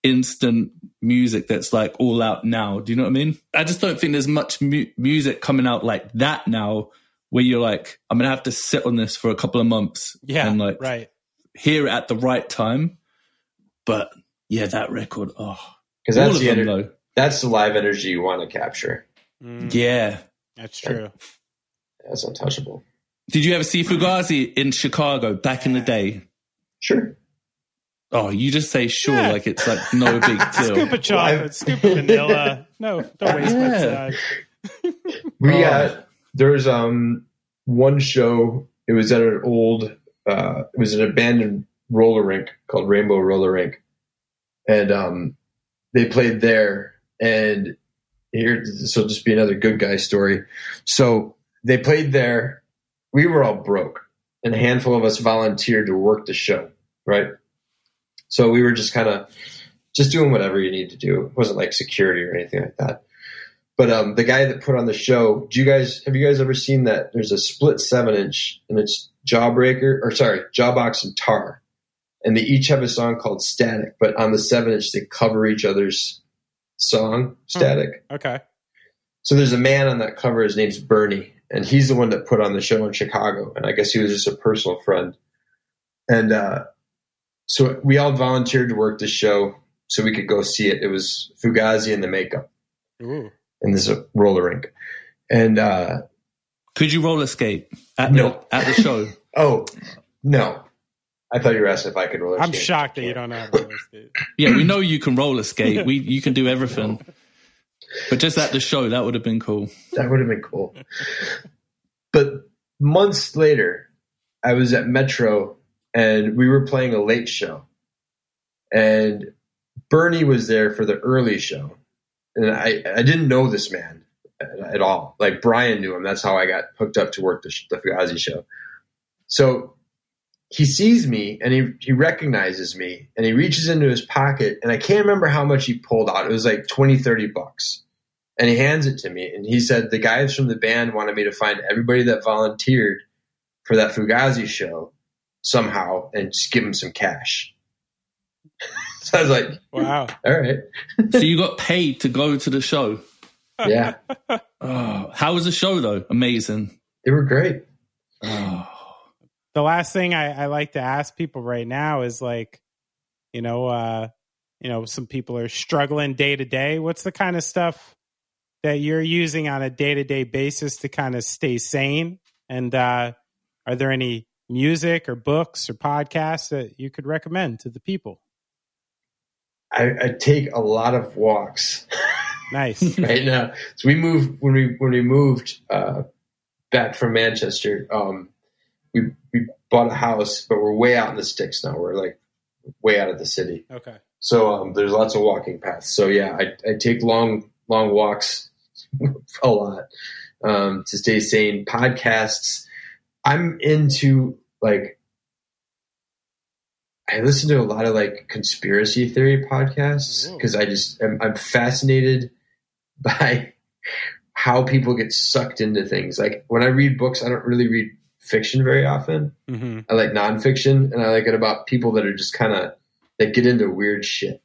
instant music that's like all out now. Do you know what I mean? I just don't think there's much mu- music coming out like that now where you're like, I'm going to have to sit on this for a couple of months yeah, and like right. hear it at the right time. But yeah, that record, oh, Because that's the them ener- that's the live energy you want to capture. Mm, Yeah. That's true. That's untouchable. Did you ever see Fugazi in Chicago back in the day? Sure. Oh, you just say sure Yeah. like it's like no big deal. Scoop of chocolate, scoop of vanilla. No, don't waste my time. We Oh. got there's um one show it was at an old, uh, it was an abandoned roller rink called Rainbo Roller Rink, and um, they played there. And here, this will just be another good guy story. So they played there. We were all broke, and a handful of us volunteered to work the show, right? So we were just kind of just doing whatever you need to do. It wasn't like security or anything like that. But um, the guy that put on the show, do you guys have you guys ever seen that? There's a split seven inch, and it's Jawbreaker or sorry, Jawbox and Tar, and they each have a song called Static. But on the seven inch, they cover each other's song Static. Okay. So there's a man on that cover. His name's Bernie, and he's the one that put on the show in Chicago. And I guess he was just a personal friend. And uh, so we all volunteered to work the show so we could go see it. It was Fugazi and the Makeup Ooh. in this roller rink. And uh, Could you roller skate at No. the at the show? oh no, I thought you were asking if I could roller. I'm skate. shocked that you don't know how to roller skate. yeah, we know you can roller skate. We you can do everything. But just at the show, that would have been cool. That would have been cool. But months later, I was at Metro and we were playing a late show. And Bernie was there for the early show. And I, I didn't know this man at, at all. Like Brian knew him. That's how I got hooked up to work the, the Fugazi show. So he sees me and he, he recognizes me and he reaches into his pocket and I can't remember how much he pulled out. It was like 20, 30 bucks and he hands it to me and he said the guys from the band wanted me to find everybody that volunteered for that Fugazi show somehow and just give them some cash. so I was like, Wow. all right, So you got paid to go to the show. yeah, Oh, how was the show though? Amazing. they were great. Oh. the last thing I, I like to ask people right now is like, you know, uh, you know, some people are struggling day to day. What's the kind of stuff that you're using on a day to day basis to kind of stay sane? And uh, are there any music or books or podcasts that you could recommend to the people? I, I take a lot of walks. Nice. right now. So we moved when we when we moved uh, back from Manchester. Um, we we bought a house, but we're way out in the sticks now. We're like way out of the city. okay. So um, there's lots of walking paths. So yeah, I, I take long long walks a lot um, to stay sane. Podcasts. I'm into like I listen to a lot of like conspiracy theory podcasts because I just I'm, I'm fascinated by how people get sucked into things. Like when I read books, I don't really read fiction very often. hmm I like nonfiction, and I like it about people that are just kind of that get into weird shit.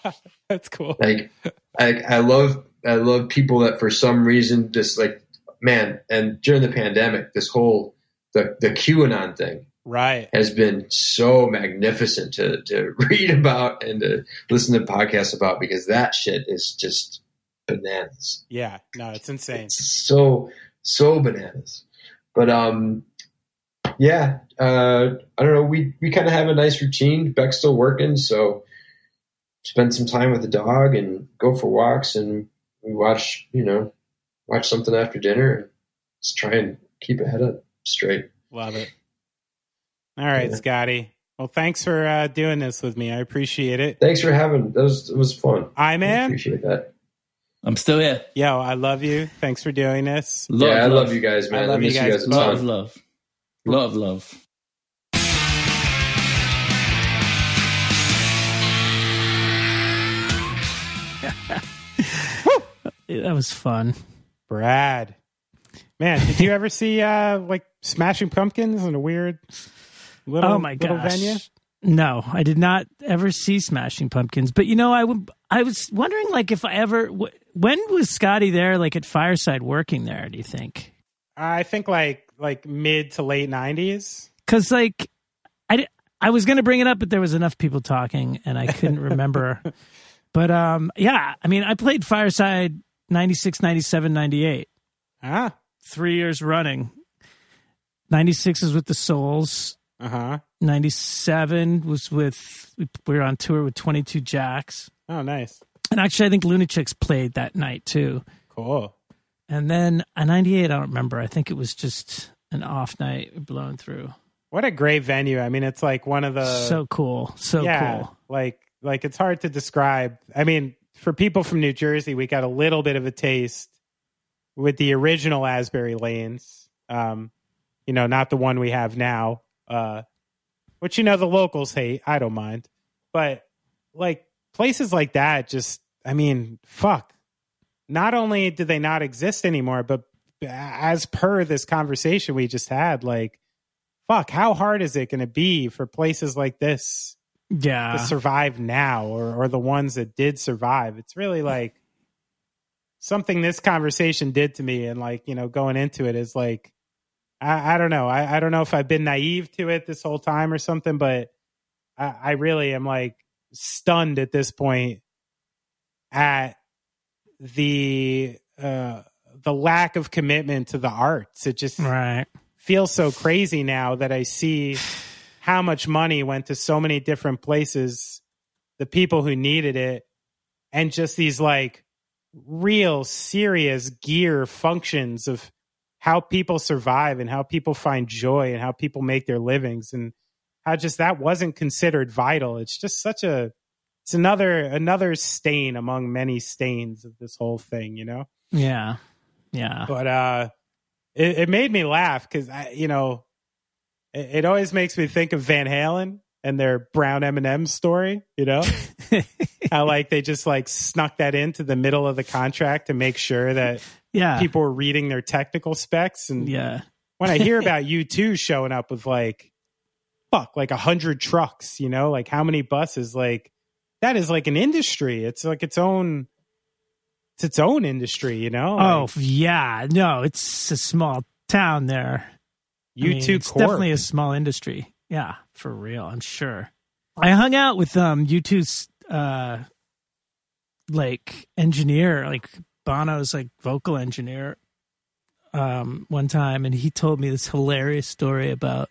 That's cool. Like I, I love I love people that for some reason just like man. And during the pandemic, this whole the the QAnon thing Right. has been so magnificent to to read about and to listen to podcasts about because that shit is just bananas. Yeah. No, it's insane. It's so so bananas. But um yeah, uh I don't know, we we kind of have a nice routine. Beck's still working, so spend some time with the dog and go for walks and we watch, you know, watch something after dinner and just try and keep a head up straight. Love it. All right, Yeah. Scotty. Well, thanks for uh, doing this with me. I appreciate it. Thanks for having that was it was fun. I I man. appreciate that. I'm still here. Yo, I love you. Thanks for doing this. Lot yeah, I of love you guys, man. I I, love you miss you guys guys, a Lot ton. of love. Lot love. That was fun. Brad. Man, did you ever see uh like Smashing Pumpkins in a weird little, oh my little gosh. venue? No, I did not ever see Smashing Pumpkins. But you know, I would. I was wondering, like, if I ever. W- when was Scotty there, like at Fireside, working there? Do you think? I think like like mid to late nineties. Because like, I di- I was going to bring it up, but there was enough people talking, and I couldn't remember. but um, yeah, I mean, I played Fireside 96, 97, 98. Ah. three years running. 96 is with the Souls. Uh huh. 97 was with, we were on tour with 22 Jacks. Oh, nice. And actually, I think Lunatics played that night too. Cool. And then a 98, I don't remember. I think it was just an off night blowing through. What a great venue. I mean, it's like one of the so cool. So yeah, cool. like like it's hard to describe. I mean, for people from New Jersey, we got a little bit of a taste with the original Asbury Lanes. Um, you know, not the one we have now. Uh, which you know the locals hate. I don't mind, but like places like that, just I mean, fuck. Not only do they not exist anymore, but as per this conversation we just had, like, fuck, how hard is it going to be for places like this Yeah. to survive now or, or the ones that did survive. It's really like something this conversation did to me. And like, you know, going into it is like, I, I don't know. I, I don't know if I've been naive to it this whole time or something, but I, I really am like stunned at this point at the, uh, the lack of commitment to the arts. It just Right. feels so crazy now that I see how much money went to so many different places, the people who needed it, and just these like real serious gear functions of how people survive and how people find joy and how people make their livings and how just that wasn't considered vital. It's just such a it's another another stain among many stains of this whole thing, you know? Yeah. Yeah. but uh it, it made me laugh because i you know it, always makes me think of van halen and their brown m&m story you know? How like they just like snuck that into the middle of the contract to make sure that Yeah. people were reading their technical specs. And yeah. when i hear about U2 showing up with like fuck like a hundred trucks you know? Like how many buses? Like that is like an industry. It's like its own it's its own industry you know? Oh yeah, no, it's a small town there. I mean, two it's Corp. definitely a small industry. Yeah, for real, I'm sure. I hung out with um U2's uh like engineer, like Bono's like vocal engineer um one time and he told me this hilarious story about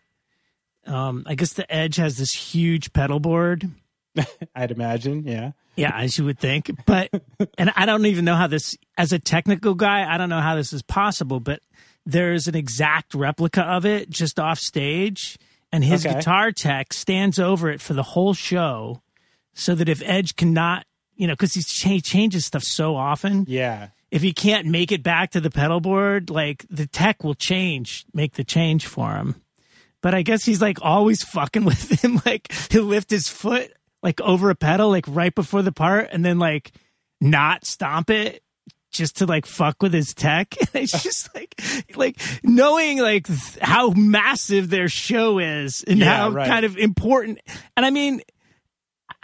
um I guess the Edge has this huge pedal board I'd imagine, yeah. Yeah, as you would think. But, and I don't even know how this, as a technical guy, I don't know how this is possible, but there's an exact replica of it just off stage. And his Okay. guitar tech stands over it for the whole show so that if Edge cannot, you know, because he changes stuff so often, Yeah. if he can't make it back to the pedal board, like the tech will change, make the change for him. But I guess he's like always fucking with him. Like he'll lift his foot like over a pedal, like right before the part, and then like not stomp it just to like fuck with his tech. it's just like like knowing like th- how massive their show is and Yeah, how right. kind of important. And I mean,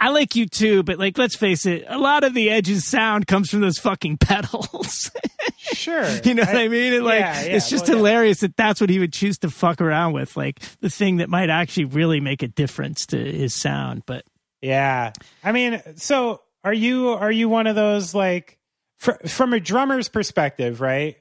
I like U2, but like, let's face it, a lot of the Edge's sound comes from those fucking pedals. Sure. you know what I mean? And like, yeah, yeah, it's just well, yeah. hilarious that that's what he would choose to fuck around with, like the thing that might actually really make a difference to his sound. But Yeah. I mean, so are you are you one of those like fr- from a drummer's perspective, right?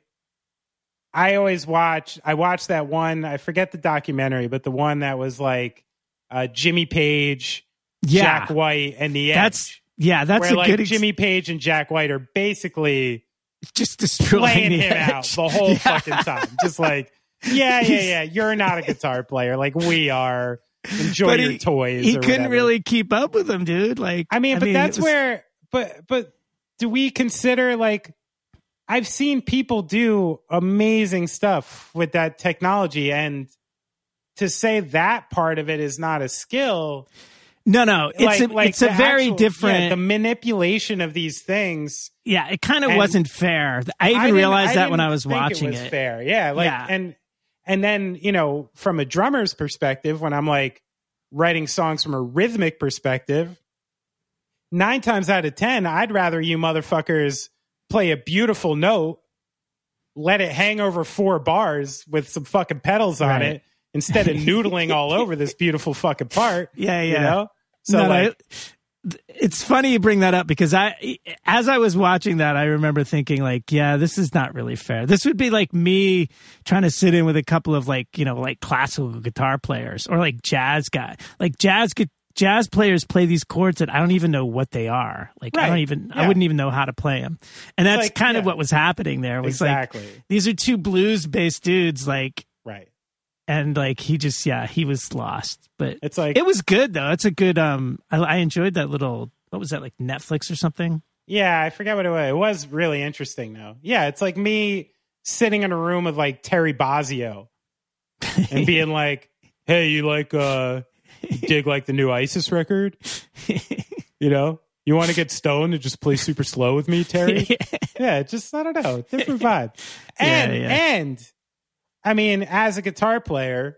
I always watch I watched that one, I forget the documentary, but the one that was like uh Jimmy Page, yeah, Jack White and the Edge. that's yeah, that's where a like good ex- Jimmy Page and Jack White are basically just destroying him out the whole Yeah. fucking time. Just like, yeah, yeah, yeah. You're not a guitar player. Like we are. Enjoy But your he, toys. he couldn't whatever. really keep up with them, dude. Like, I mean, but it that's was- where. But but do we consider like? I've seen people do amazing stuff with that technology, and to say that part of it is not a skill, no, no, it's like, a like it's a very actual- different. yeah, the manipulation of these things. Yeah, it kind of wasn't fair. I even didn't- realized that when I was watching it. Was it. fair, yeah. Like, Yeah. and and then you know, from a drummer's perspective, when I'm like writing songs from a rhythmic perspective, nine times out of ten, I'd rather you motherfuckers play a beautiful note, let it hang over four bars with some fucking pedals on Right. it, instead of noodling all over this beautiful fucking part. Yeah, You yeah. know. So No, no, like, it- it's funny you bring that up because I, as I was watching that, I remember thinking like, yeah, this is not really fair. This would be like me trying to sit in with a couple of like, you know, like classical guitar players or like jazz guy, like jazz gu- Jazz players play these chords that I don't even know what they are. Like I don't even, I wouldn't even know how to play them. And that's like- kind of what was happening there. Was Exactly. like these are two blues based dudes. Like right. and like he just yeah he was lost. But It's like it was good though. It's a good um. I, I enjoyed that little what was that like Netflix or something. Yeah, I forget what it was. It was really interesting though. Yeah, it's like me sitting in a room with like Terry Bozzio and being like, "Hey, you like uh dig like the new ISIS record? You know, you want to get stoned and just play super slow with me, Terry? yeah, just I don't know, different vibe. And Yeah, yeah. and I mean, as a guitar player,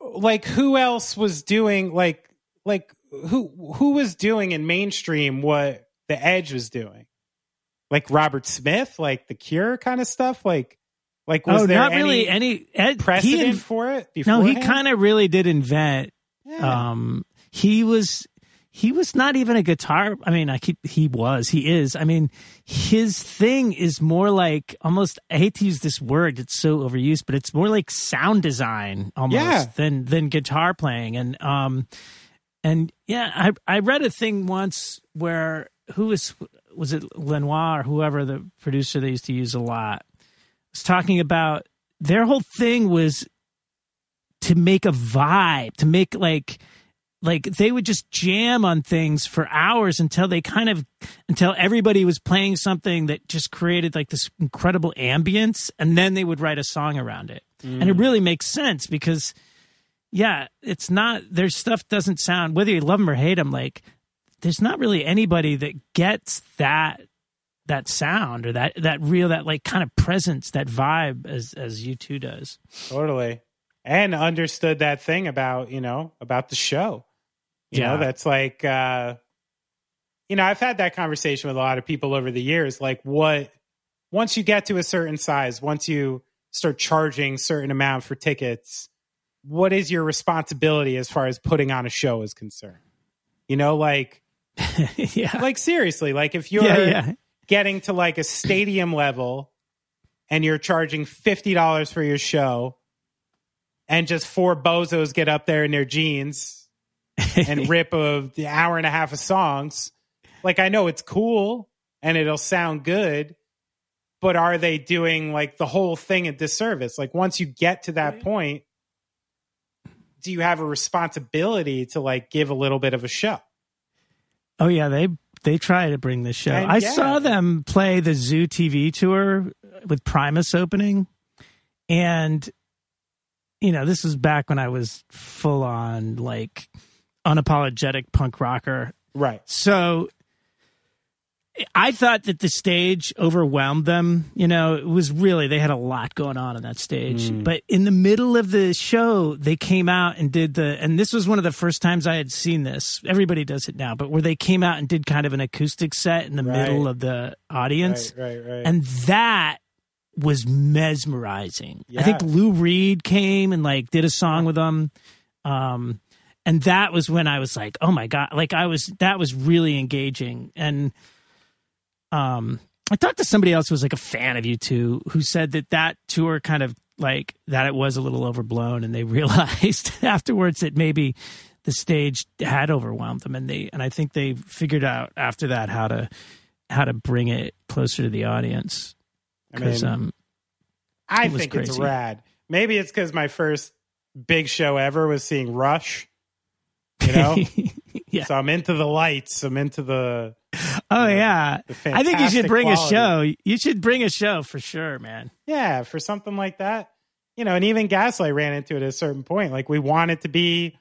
like who else was doing like like who who was doing in mainstream what the Edge was doing? Like Robert Smith, like the Cure kind of stuff, like like was oh, there not any really any Ed, precedent he in- for it? no, he kind of really did invent. Yeah. Um, he was he was not even a guitar. I mean, I keep he was he is. I mean, his thing is more like almost. I hate to use this word; it's so overused, but it's more like sound design almost Yeah. than than guitar playing. And um, and yeah, I I read a thing once where who was was it Lanois or whoever the producer they used to use a lot was talking about their whole thing was to make a vibe, to make like like they would just jam on things for hours until they kind of until everybody was playing something that just created like this incredible ambience and then they would write a song around it. And it mm. really makes sense because yeah, it's not their stuff doesn't sound whether you love them or hate them like there's not really anybody that gets that that sound or that that real that like kind of presence that vibe as as U2 does Totally. And understood that thing about, you know, about the show. You Yeah. know, that's like uh you know, I've had that conversation with a lot of people over the years like what once you get to a certain size, once you start charging certain amount for tickets, what is your responsibility as far as putting on a show is concerned? You know, like yeah like seriously, like if you're yeah yeah getting to like a stadium level and you're charging $50 for your show and just four bozos get up there in their jeans and rip of the hour and a half of songs. Like i know it's cool and it'll sound good but are they doing like the whole thing a disservice? Like once you get to that point do you have a responsibility to like give a little bit of a show? Oh yeah, they they try to bring the show. And I yeah. saw them play the Zoo TV tour with Primus opening, and you know this was back when I was full on like unapologetic punk rocker. right So I thought that the stage overwhelmed them. You know, it was really, they had a lot going on on that stage. Mm. But in the middle of the show, they came out and did the, and this was one of the first times I had seen this. Everybody does it now, but where they came out and did kind of an acoustic set in the Right. middle of the audience. right right right And that was mesmerizing. I think Lou Reed came and like did a song with them. Um, and that was when I was like, oh my God, like I was, that was really engaging. And, um, I talked to somebody else who was like a fan of U2 who said that that tour kind of like that it was a little overblown and they realized afterwards that maybe the stage had overwhelmed them and they, and I think they figured out after that how to, how to bring it closer to the audience. I mean, um, I It think it's rad. Maybe it's because my first big show ever was seeing Rush. You know, yeah. so I'm into the lights. I'm into the. Oh yeah. the I think you should bring quality. a show. You should bring a show for sure, man. Yeah, for something like that, you know, and even Gaslight ran into it at a certain point. Like we want it to be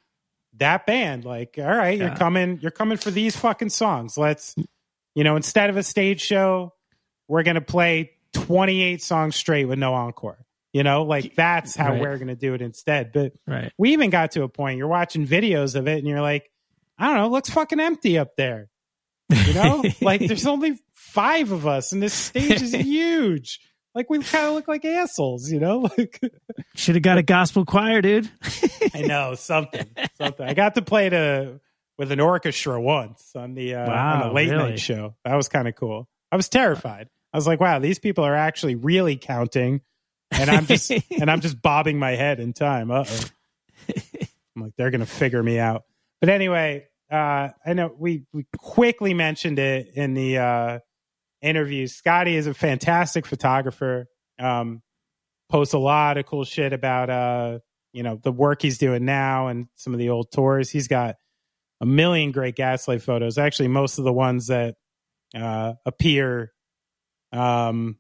that band. Like, all right, you're coming, you're coming for these fucking songs. Let's, you know, instead of a stage show, we're gonna play 28 songs straight with no encore. You know, like that's how Right. we're gonna do it instead. But Right. we even got to a point you're watching videos of it and you're like, I don't know, it looks fucking empty up there. You know, like there's only five of us and this stage is huge. Like we kind of look like assholes, you know? Like Should have got a gospel choir, dude. I know something, something. I got to play to with an orchestra once on the uh, on the late really? night show. That was kind of cool. I was terrified. I was like, wow, these people are actually really counting, and I'm just and I'm just bobbing my head in time. Uh oh. I'm like, they're gonna figure me out. But anyway, uh, I know we we quickly mentioned it in the uh, interview. Scotty is a fantastic photographer. Um, posts a lot of cool shit about uh you know the work he's doing now and some of the old tours. He's got a million great Gaslight photos. Actually, most of the ones that uh, appear, um,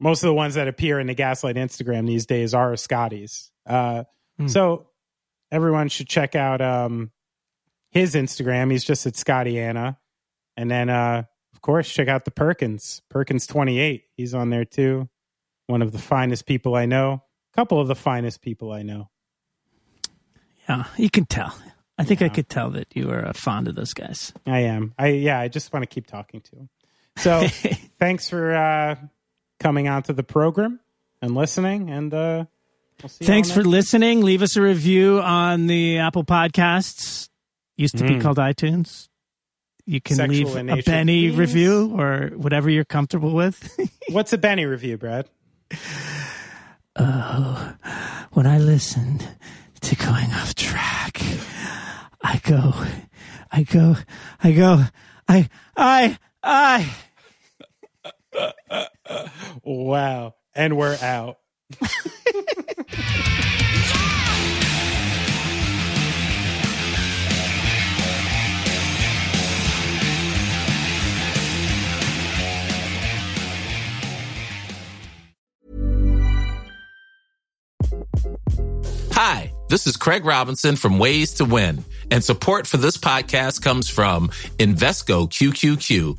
most of the ones that appear in the Gaslight Instagram these days are Scotty's. Uh, Hmm. So everyone should check out um, his Instagram. He's just at Scotty Anna, and then uh, of course check out the Perkins Perkins twenty eight. He's on there too. One of the finest people I know. A couple of the finest people I know. Yeah, you can tell. I think I could tell that you are uh, fond of those guys. I am. I yeah. I just want to keep talking to him. So thanks for uh, coming onto the program and listening. And uh, we'll see Thanks for listening. Leave us a review on the Apple Podcasts. Used to be Mm. called iTunes. You can Sexual leave a nature, Benny please. review or whatever you're comfortable with. What's a Benny review, Brad? oh, when I listen to going off track, I go, I go, I go, I, I, I. Wow. And we're out. Hi, this is Craig Robinson from Ways to Win, and support for this podcast comes from Invesco QQQ,